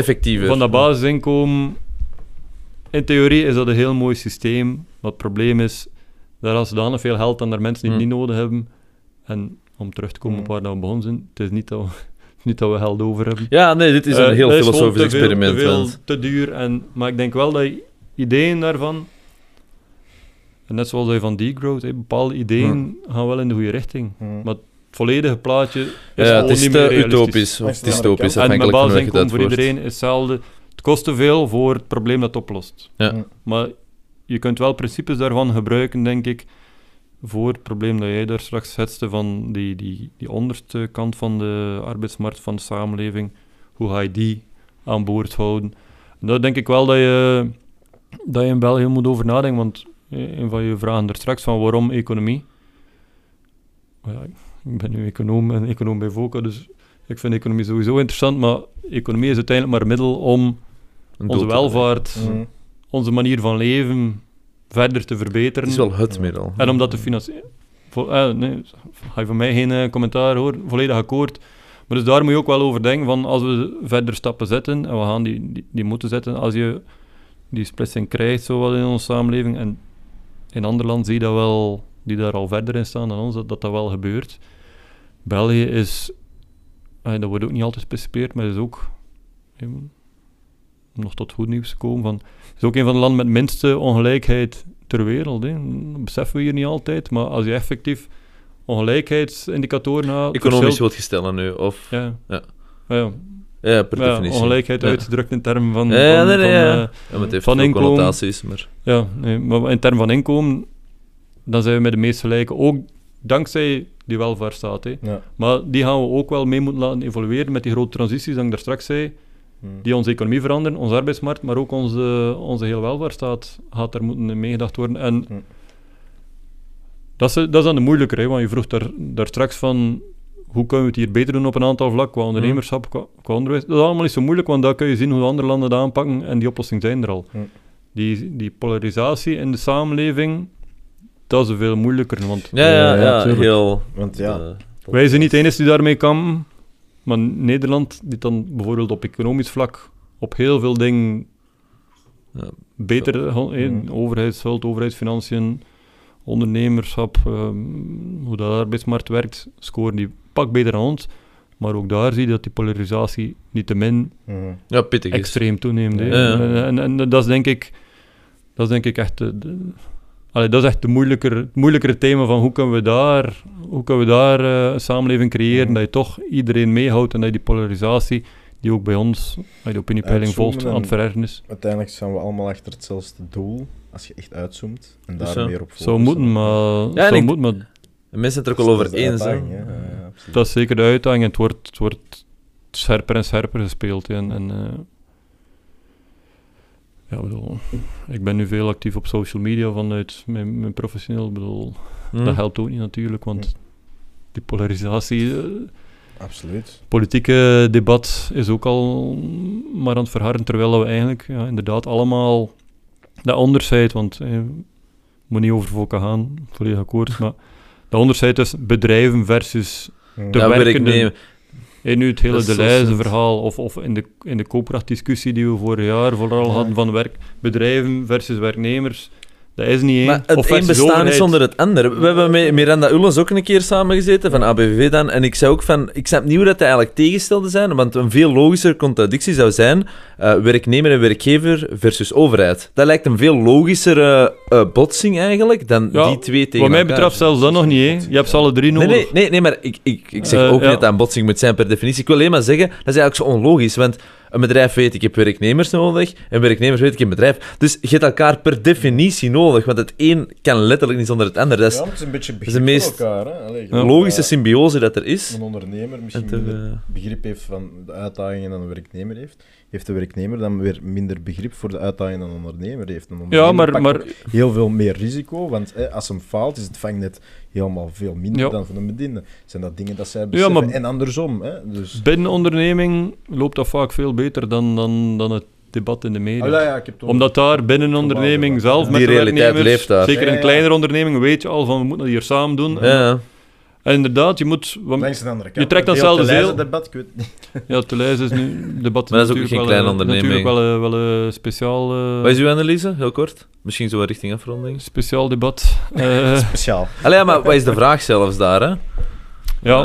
van dat basisinkomen, in theorie is dat een heel mooi systeem. Maar het probleem is, dat als zodanig veel geld aan naar mensen die het Hmm. niet nodig hebben. En om terug te komen op Hmm. waar dat we begonnen zijn, het is niet dat we, niet dat we geld over hebben. Ja, nee, dit is een Eh, heel filosofisch te veel- experiment. Te, veel, te duur. En, maar ik denk wel dat ideeën daarvan, en net zoals je van degrowth, hè, bepaalde ideeën gaan wel in de goede richting. Maar het volledige plaatje is Ja, het is niet meer realistisch. utopisch of Langs de dystopisch, En het basisinkomen voor iedereen is hetzelfde. Het kost te veel voor het probleem dat het oplost. Ja. Maar je kunt wel principes daarvan gebruiken, denk ik, voor het probleem dat jij daar straks schetste van die, die, die onderste kant van de arbeidsmarkt, van de samenleving. Hoe ga je die aan boord houden? En daar denk ik wel dat je, dat je in België moet over nadenken, want een van je vragen daar straks van waarom economie? Ja, ik ben nu econoom en econoom bij VOCA, dus ik vind economie sowieso interessant, maar economie is uiteindelijk maar een middel om onze welvaart Mm. onze manier van leven verder te verbeteren. Het is wel het middel. En omdat de financiën... Eh, nee, ga je van mij geen eh, commentaar hoor, volledig akkoord. Maar dus daar moet je ook wel over denken van als we verder stappen zetten, en we gaan die, die, die moeten zetten, als je die splitsing krijgt zo wat in onze samenleving, en in andere landen zie je dat wel, die daar al verder in staan dan ons, dat dat, dat wel gebeurt. België is, eh, dat wordt ook niet altijd gespecificeerd, maar is ook, eh, om nog tot goed nieuws te komen, van, is ook een van de landen met minste ongelijkheid ter wereld. Hè. Dat beseffen we hier niet altijd, maar als je effectief ongelijkheidsindicatoren haalt... Economisch wordt gesteld nu, of... Ja. Ja. Ja. Ja, per Ja, definitie. ongelijkheid Ja. uitgedrukt in termen van... Ja, van, nee, nee, van, ja. eh, Ja, maar het heeft van inkomen. connotaties, maar... ja, nee, maar in termen van inkomen, dan zijn we met de meest gelijken. Ook dankzij die welvaartsstaat. Hè. Ja. Maar die gaan we ook wel mee moeten laten evolueren met die grote transities, dat ik daar straks zei, Hmm. die onze economie veranderen, onze arbeidsmarkt, maar ook onze, onze hele welvaartsstaat gaat daar moeten meegedacht worden. En dat, is, dat is dan de moeilijker, hè, want je vroeg daar, daar straks van hoe kunnen we het hier beter doen op een aantal vlakken, qua ondernemerschap, qua, qua onderwijs. Dat is allemaal niet zo moeilijk, want daar kun je zien hoe andere landen dat aanpakken en die oplossingen zijn er al. Hmm. Die, die polarisatie in de samenleving, dat is veel moeilijker, want Ja, ja, Ja, heel... Want ja, wij zijn niet de enige die daarmee kampen, maar Nederland, die dan bijvoorbeeld op economisch vlak op heel veel dingen Ja. beter, Mm. overheidsschuld, overheidsfinanciën, ondernemerschap, ehm, hoe de arbeidsmarkt werkt, scoren die pak beter dan ons. Maar ook daar zie je dat die polarisatie niet te min mhm. ja, pittig is. extreem toeneemt. Ja, ja. En, en, en dat is denk ik, dat is denk ik echt de, de- allee, dat is echt de moeilijker, het moeilijkere thema van hoe kunnen we daar, hoe kunnen we daar eh, een samenleving creëren Mhm. dat je toch iedereen meehoudt en dat je die polarisatie die ook bij ons, je de opiniepeiling volgt, aan het verergen is. uiteindelijk zijn we allemaal achter hetzelfde doel, als je echt uitzoomt en daar Zo. meer op focussen. Zou moeten, maar, moeten, maar De mensen zijn het er ook Dat over eens. Dat is zeker de uitdaging. Het wordt, het wordt scherper en scherper gespeeld. hè. En, en, eh, ja, ik bedoel, ik ben nu veel actief op social media vanuit mijn, mijn professioneel. Ik bedoel, Hm. Dat helpt ook niet natuurlijk, want die polarisatie, eh, Absoluut. politieke debat is ook al maar aan het verharden, terwijl we eigenlijk ja, inderdaad allemaal dat onderscheid, want eh, moet niet over volken gaan, volledig akkoord, maar dat onderscheid tussen bedrijven versus de Ja, werkende- werknemer. in nu het hele De zo Leize zot. verhaal, of, of in de, in de coopkrachtdiscussie die we vorig jaar vooral Ja. hadden van werk, bedrijven versus werknemers, dat is niet één. Maar het een bestaan is zonder het ander. We hebben met Miranda Ullens ook een keer samengezeten, van ABVV dan, en ik zei ook van, ik snap niet hoe dat eigenlijk tegenstelde zijn, want een veel logischer contradictie zou zijn eh, werknemer en werkgever versus overheid. Dat lijkt een veel logischere eh, botsing eigenlijk, dan Ja, die twee tegen Wat mij betreft zelfs dat nog niet, hè. Je hebt ze alle drie nodig. nee, nee, nee, maar ik, ik, ik zeg Eh, ook niet ja. dat een botsing moet zijn per definitie. Ik wil alleen maar zeggen, dat is eigenlijk zo onlogisch. Want een bedrijf weet, ik heb werknemers nodig. En werknemers weet, ik heb een bedrijf. Dus je hebt elkaar per definitie nodig. Want het een kan letterlijk niet zonder het ander. Dat is Ja, het is een beetje is begrip de meest voor elkaar. Hè? Allee, Ja. logische eh, symbiose dat er is. een ondernemer misschien te- minder begrip heeft van de uitdagingen dan een werknemer heeft, heeft de werknemer dan weer minder begrip voor de uitdagingen dan een ondernemer heeft. Een ondernemer Ja, maar, pakt maar heel veel meer risico, want hè, als hem faalt, is het vangnet helemaal veel minder Ja. dan van een bediende. Zijn dat dingen dat zij beseffen? maar- En andersom. Hè? Dus... binnen onderneming loopt dat vaak veel beter dan, dan, dan het debat in de media. Ah, ja, ja, ik heb het Omdat daar binnen een onderneming zelf Die met de realiteit werknemers, leeft daar. zeker ja. kleinere ondernemingen, weet je al van we moeten dat hier samen doen. Ja, En inderdaad, je moet... want- Langs de andere kant. Je trekt dan te lijzen heel- debat, ik weet het niet. Ja, te lijzen is nu... Debat Maar dat is ook natuurlijk geen wel, kleine eh, onderneming. Natuurlijk wel, een- wel een speciaal, eh, Wat is uw analyse? Heel kort. Misschien zo richting afronding. speciaal debat. Eh, Speciaal. Allee, maar wat is de vraag zelfs daar, hè? ja,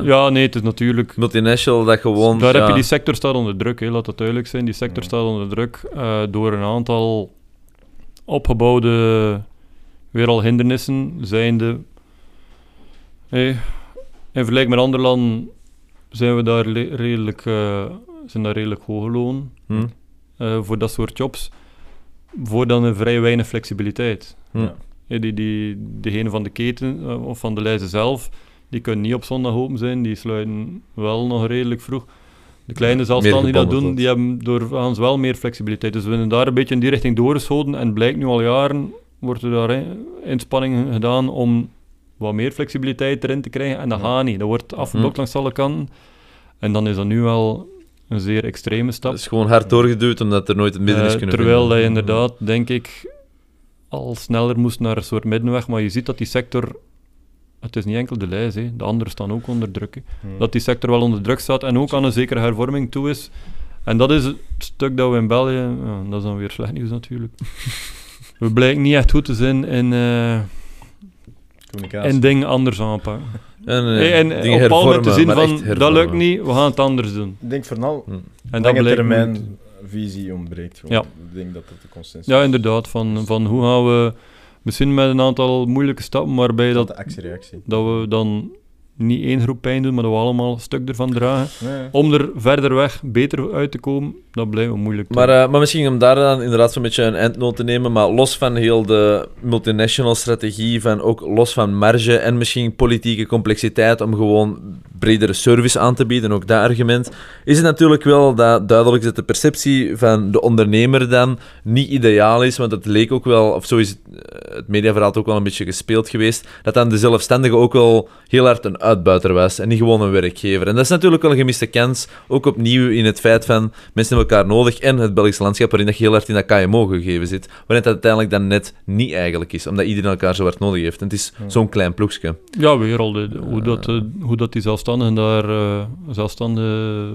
Eh, ja, nee, het is natuurlijk... Multinational, dat gewoon... Daar ja. heb je die sector staat onder druk, hè, laat dat duidelijk zijn. Die sector staat onder druk eh, door een aantal opgebouwde weer al hindernissen, zijnde... Hey, in vergelijking met andere landen zijn we daar redelijk, eh, zijn daar redelijk hoge loon Hm? eh, voor dat soort jobs. Voor dan een vrij weinig flexibiliteit. Hm. Ja. Die, die, degene van de keten eh, of van de lijzen zelf, die kunnen niet op zondag open zijn, die sluiten wel nog redelijk vroeg. De kleine zelfstandigen die dat doen, die hebben doorgaans wel meer flexibiliteit. Dus we zijn daar een beetje in die richting doorgeschoten en blijkt nu al jaren, wordt er daar inspanningen gedaan om wat meer flexibiliteit erin te krijgen. En dat Ja. gaat niet. Dat wordt afgeblokt langs alle kanten. En dan is dat nu wel een zeer extreme stap. Dat is gewoon hard doorgeduwd, omdat er nooit het midden is Eh, kunnen terwijl dat vinden. je inderdaad, denk ik, al sneller moest naar een soort middenweg. Maar je ziet dat die sector... Het is niet enkel de lijst, hè. de anderen staan ook onder druk. Hmm. Dat die sector wel onder druk staat en ook aan een zekere hervorming toe is. En dat is het stuk dat we in België... Ja, dat is dan weer slecht nieuws natuurlijk. we blijken niet echt goed te zijn in, eh Communicatie. in dingen anders aanpakken. En, eh, Hey, en dingen op moment te hervormen, zien van, dat hervormen. lukt niet, we gaan het anders doen. Ik denk vooral Hm. En dat lange blijkt termijn niet. visie ontbreekt. gewoon. Ja. Ik denk dat dat de consensus Ja, inderdaad. Van, van hoe gaan we... Misschien met een aantal moeilijke stappen, waarbij is. dat, de actie-reactie. dat we dan niet één groep pijn doen, maar dat we allemaal een stuk ervan dragen. Nee. Om er verder weg beter uit te komen, dat blijft wel moeilijk. Maar, eh, maar misschien om daar dan inderdaad zo'n beetje een eindnoot te nemen, maar los van heel de multinational strategie, van ook los van marge en misschien politieke complexiteit om gewoon bredere service aan te bieden, ook dat argument, is het natuurlijk wel dat duidelijk is dat de perceptie van de ondernemer dan niet ideaal is, want het leek ook wel, of zo is het, eh, het mediaverhaal ook wel een beetje gespeeld geweest, dat dan de zelfstandige ook wel heel hard een uitbuiter was en niet gewoon een werkgever. En dat is natuurlijk wel een gemiste kans, ook opnieuw in het feit van mensen hebben elkaar nodig en het Belgische landschap waarin dat je heel hard in dat KMO-gegeven zit, waarin dat uiteindelijk dan net niet eigenlijk is, omdat iedereen elkaar zo hard nodig heeft. En het is zo'n klein ploegje. Ja, weer al de, hoe, dat, eh, hoe dat die zelfstandigen daar, eh zelfstandige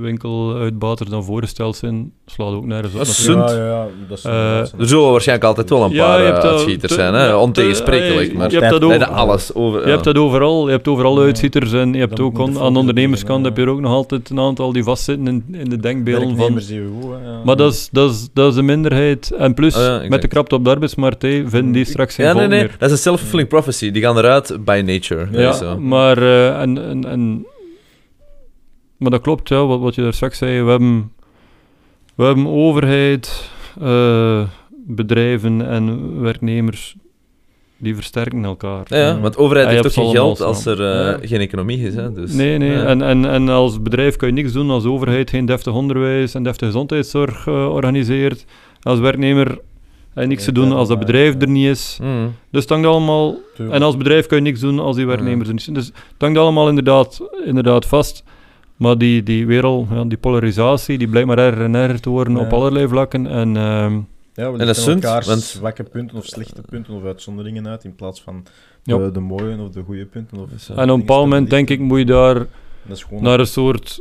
winkeluitbaters dan voorgesteld zijn, slaat ook nergens op. Dat is. Ja, ja, ja, dat is Eh. Er zullen waarschijnlijk altijd wel een Ja, paar uitschieters te- zijn, hè? ja, ontegensprekelijk. te- maar je hebt dat Nee, dat alles over. Je hebt dat overal. Je hebt overal uitschieters en je hebt ook de on- aan de ondernemerskant heb je er ook nog altijd een aantal die vastzitten in, in de denkbeelden van... Ja. Maar dat is, dat, is, dat is een minderheid. En plus, Oh ja, exact. met de krapte op de arbeidsmarkt hè, vinden die straks geen Ja, nee, nee, meer. dat is een self-fulfilling prophecy. Die gaan eruit by nature. Ja, Ja, zo. maar, eh, en, en, en, maar dat klopt, ja, wat, wat je daar straks zei. We hebben, we hebben overheid, eh, bedrijven en werknemers die versterken elkaar. Ja, ja, want de overheid je heeft ook geen geld als er eh, geen economie is. Hè, dus, Nee, nee. ja. En, en, en als bedrijf kan je niks doen als overheid geen deftig onderwijs en deftige gezondheidszorg eh, organiseert. Als werknemer en niks te doen als dat bedrijf ja. er niet is. Mm. Dus het hangt allemaal... Tuurlijk. En als bedrijf kan je niks doen als die werknemers er niet zijn. Dus het hangt allemaal inderdaad, inderdaad vast. Maar die, die wereld, ja, die polarisatie, die blijkt maar erger en erger te worden Ja. op allerlei vlakken. En ehm, Ja, we dat elkaars want- zwakke punten of slechte punten of uitzonderingen uit in plaats van Ja. de, de mooie of de goede punten. Of, eh, en op een bepaald moment denk ik moet je daar Dat is gewoon naar een soort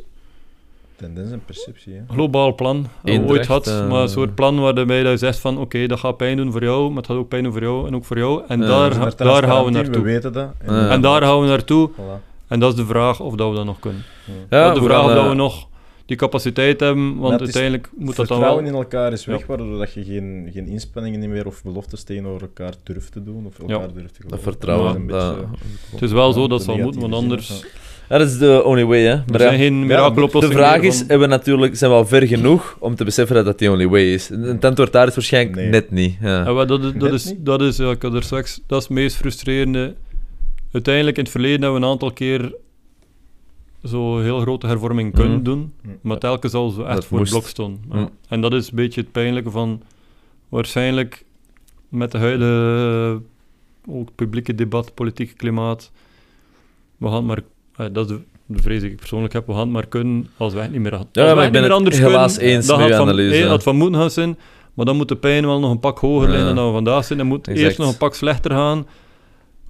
tendens en perceptie. Hè. globaal plan dat we Eendracht, ooit had. eh. Maar een soort plan waarbij je zegt van oké, dat gaat pijn doen voor jou, maar het gaat ook pijn doen voor jou en ook voor jou. En daar, daar gaan we naartoe. We weten dat. En daar gaan we naartoe. Voilà. En dat is de vraag of dat we dat nog kunnen. Ja, de vraag of dat eh, we nog die capaciteit hebben, want uiteindelijk moet dat dan wel... Vertrouwen in elkaar is weg, Ja. waardoor dat je geen, geen inspanningen meer of beloftes tegenover elkaar durft te doen. Of elkaar durft te Dat geloven. vertrouwen. is een dat- beetje- Het is wel zo dat de zal moeten, want anders... dat is de only way, hè. Er Maar zijn ja, geen de- de vraag is, van- hebben we natuurlijk, zijn we al ver genoeg om te beseffen dat dat the only way is? En het antwoord daar is waarschijnlijk Nee. net niet. Ja. Dat, is- dat, Net is, niet? dat is, ja, ik had er straks, dat is het meest frustrerende. Uiteindelijk in het verleden hebben we een aantal keer zo heel grote hervorming kunnen Mhm. doen, maar telkens al zo echt Dat voor moest. het blok stonden. Mhm. En dat is een beetje het pijnlijke van waarschijnlijk met de huidige ook publieke debat, politieke klimaat. We gaan maar, eh, dat is de, vrees die ik persoonlijk heb, we gaan het maar kunnen als wij het niet meer gaan. Ja, maar wij ik ben niet meer het anders helaas kunnen, eens met gaat uw van- had van moeten gaan zijn, maar dan moet de pijn wel nog een pak hoger Ja. liggen dan we vandaag zijn. Dan moet Exact. eerst nog een pak slechter gaan.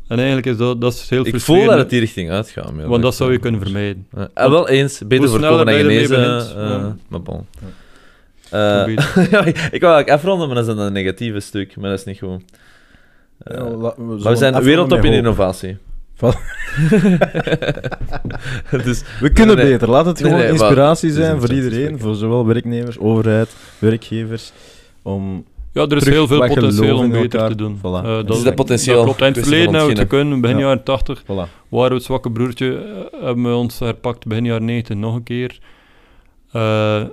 En eigenlijk is dat, dat is heel Ik voel frustrerend. dat het die richting uitgaat. want dat zou je kunnen vermijden. Ja, ah, wel eens, beter voorkomen dan genezen. begint, eh, ja. Maar bon. Eh, ja, ik ik wou eigenlijk afronden, maar dat is dan een negatieve stuk. Maar dat is niet goed. Eh, Ja, la- we maar we zijn wereldtop in innovatie. Dus, We kunnen Nee, beter. Laat het gewoon nee, inspiratie zijn voor een iedereen, voor zowel werknemers, overheid, werkgevers, om Ja, er is terug heel veel potentieel geloof om beter elkaar. te doen. Voilà. Eh, Dus dat, is dat potentieel dat klopt. In het verleden hebben we het kunnen, begin Ja. jaren 80 voilà. waren we het zwakke broertje, eh, hebben we ons herpakt begin jaren 90 nog een keer. Eh,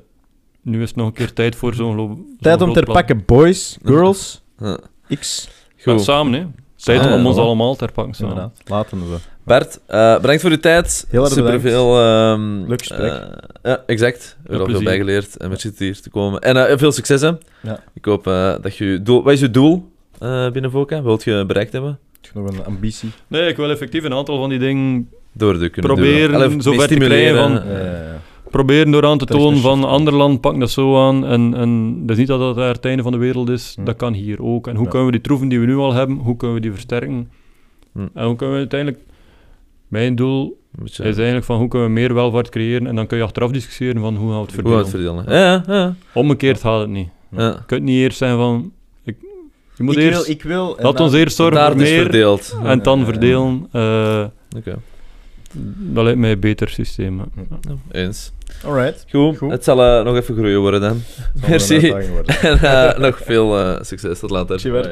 nu is het nog een keer tijd voor zo'n zo'n Tijd om te plan. pakken, boys, girls, Ja. X. Ja, Goed. samen, hè. Tijd Samen, om ons voilà. allemaal te herpakken. samen. Inderdaad. Laten we. Bart, eh, bedankt voor uw tijd. Heel erg Super veel. ehm, Leuk gesprek. eh, ja, exact. We hebben al veel bijgeleerd en met hier te komen. En eh, veel succes, hè. Ja. Ik hoop eh, dat je... Doel, wat is je doel eh, binnen VOCA? Wilt je bereikt hebben? Ik heb nog een ambitie. Nee, ik wil effectief een aantal van die dingen Door de kunnen proberen te stimuleren. krijgen van- Ja, ja, ja. proberen door aan te tonen van ander land pakken dat zo aan en, en dat is niet dat dat daar het einde van de wereld is, Hm. dat kan hier ook. En hoe Ja. kunnen we die troeven die we nu al hebben, hoe kunnen we die versterken? Hm. En hoe kunnen we uiteindelijk, mijn doel is eigenlijk van hoe kunnen we meer welvaart creëren en dan kun je achteraf discussiëren van hoe gaan we het Hoe gaan verdelen. we het verdelen? Ja, ja. Omgekeerd gaat het niet. ja. Je kunt niet eerst zijn van, ik, je moet ik eerst, wil, ik wil, en laat dan- ons eerst zorgen voor meer verdeeld. en dan Ja, ja, ja. verdelen. eh, Oké, dat lijkt mij een beter systeem. eens. Alright. Goed, Goed. het zal eh, nog even groeien worden dan. Merci. worden. En eh, nog veel eh, succes. Tot later. Ciao.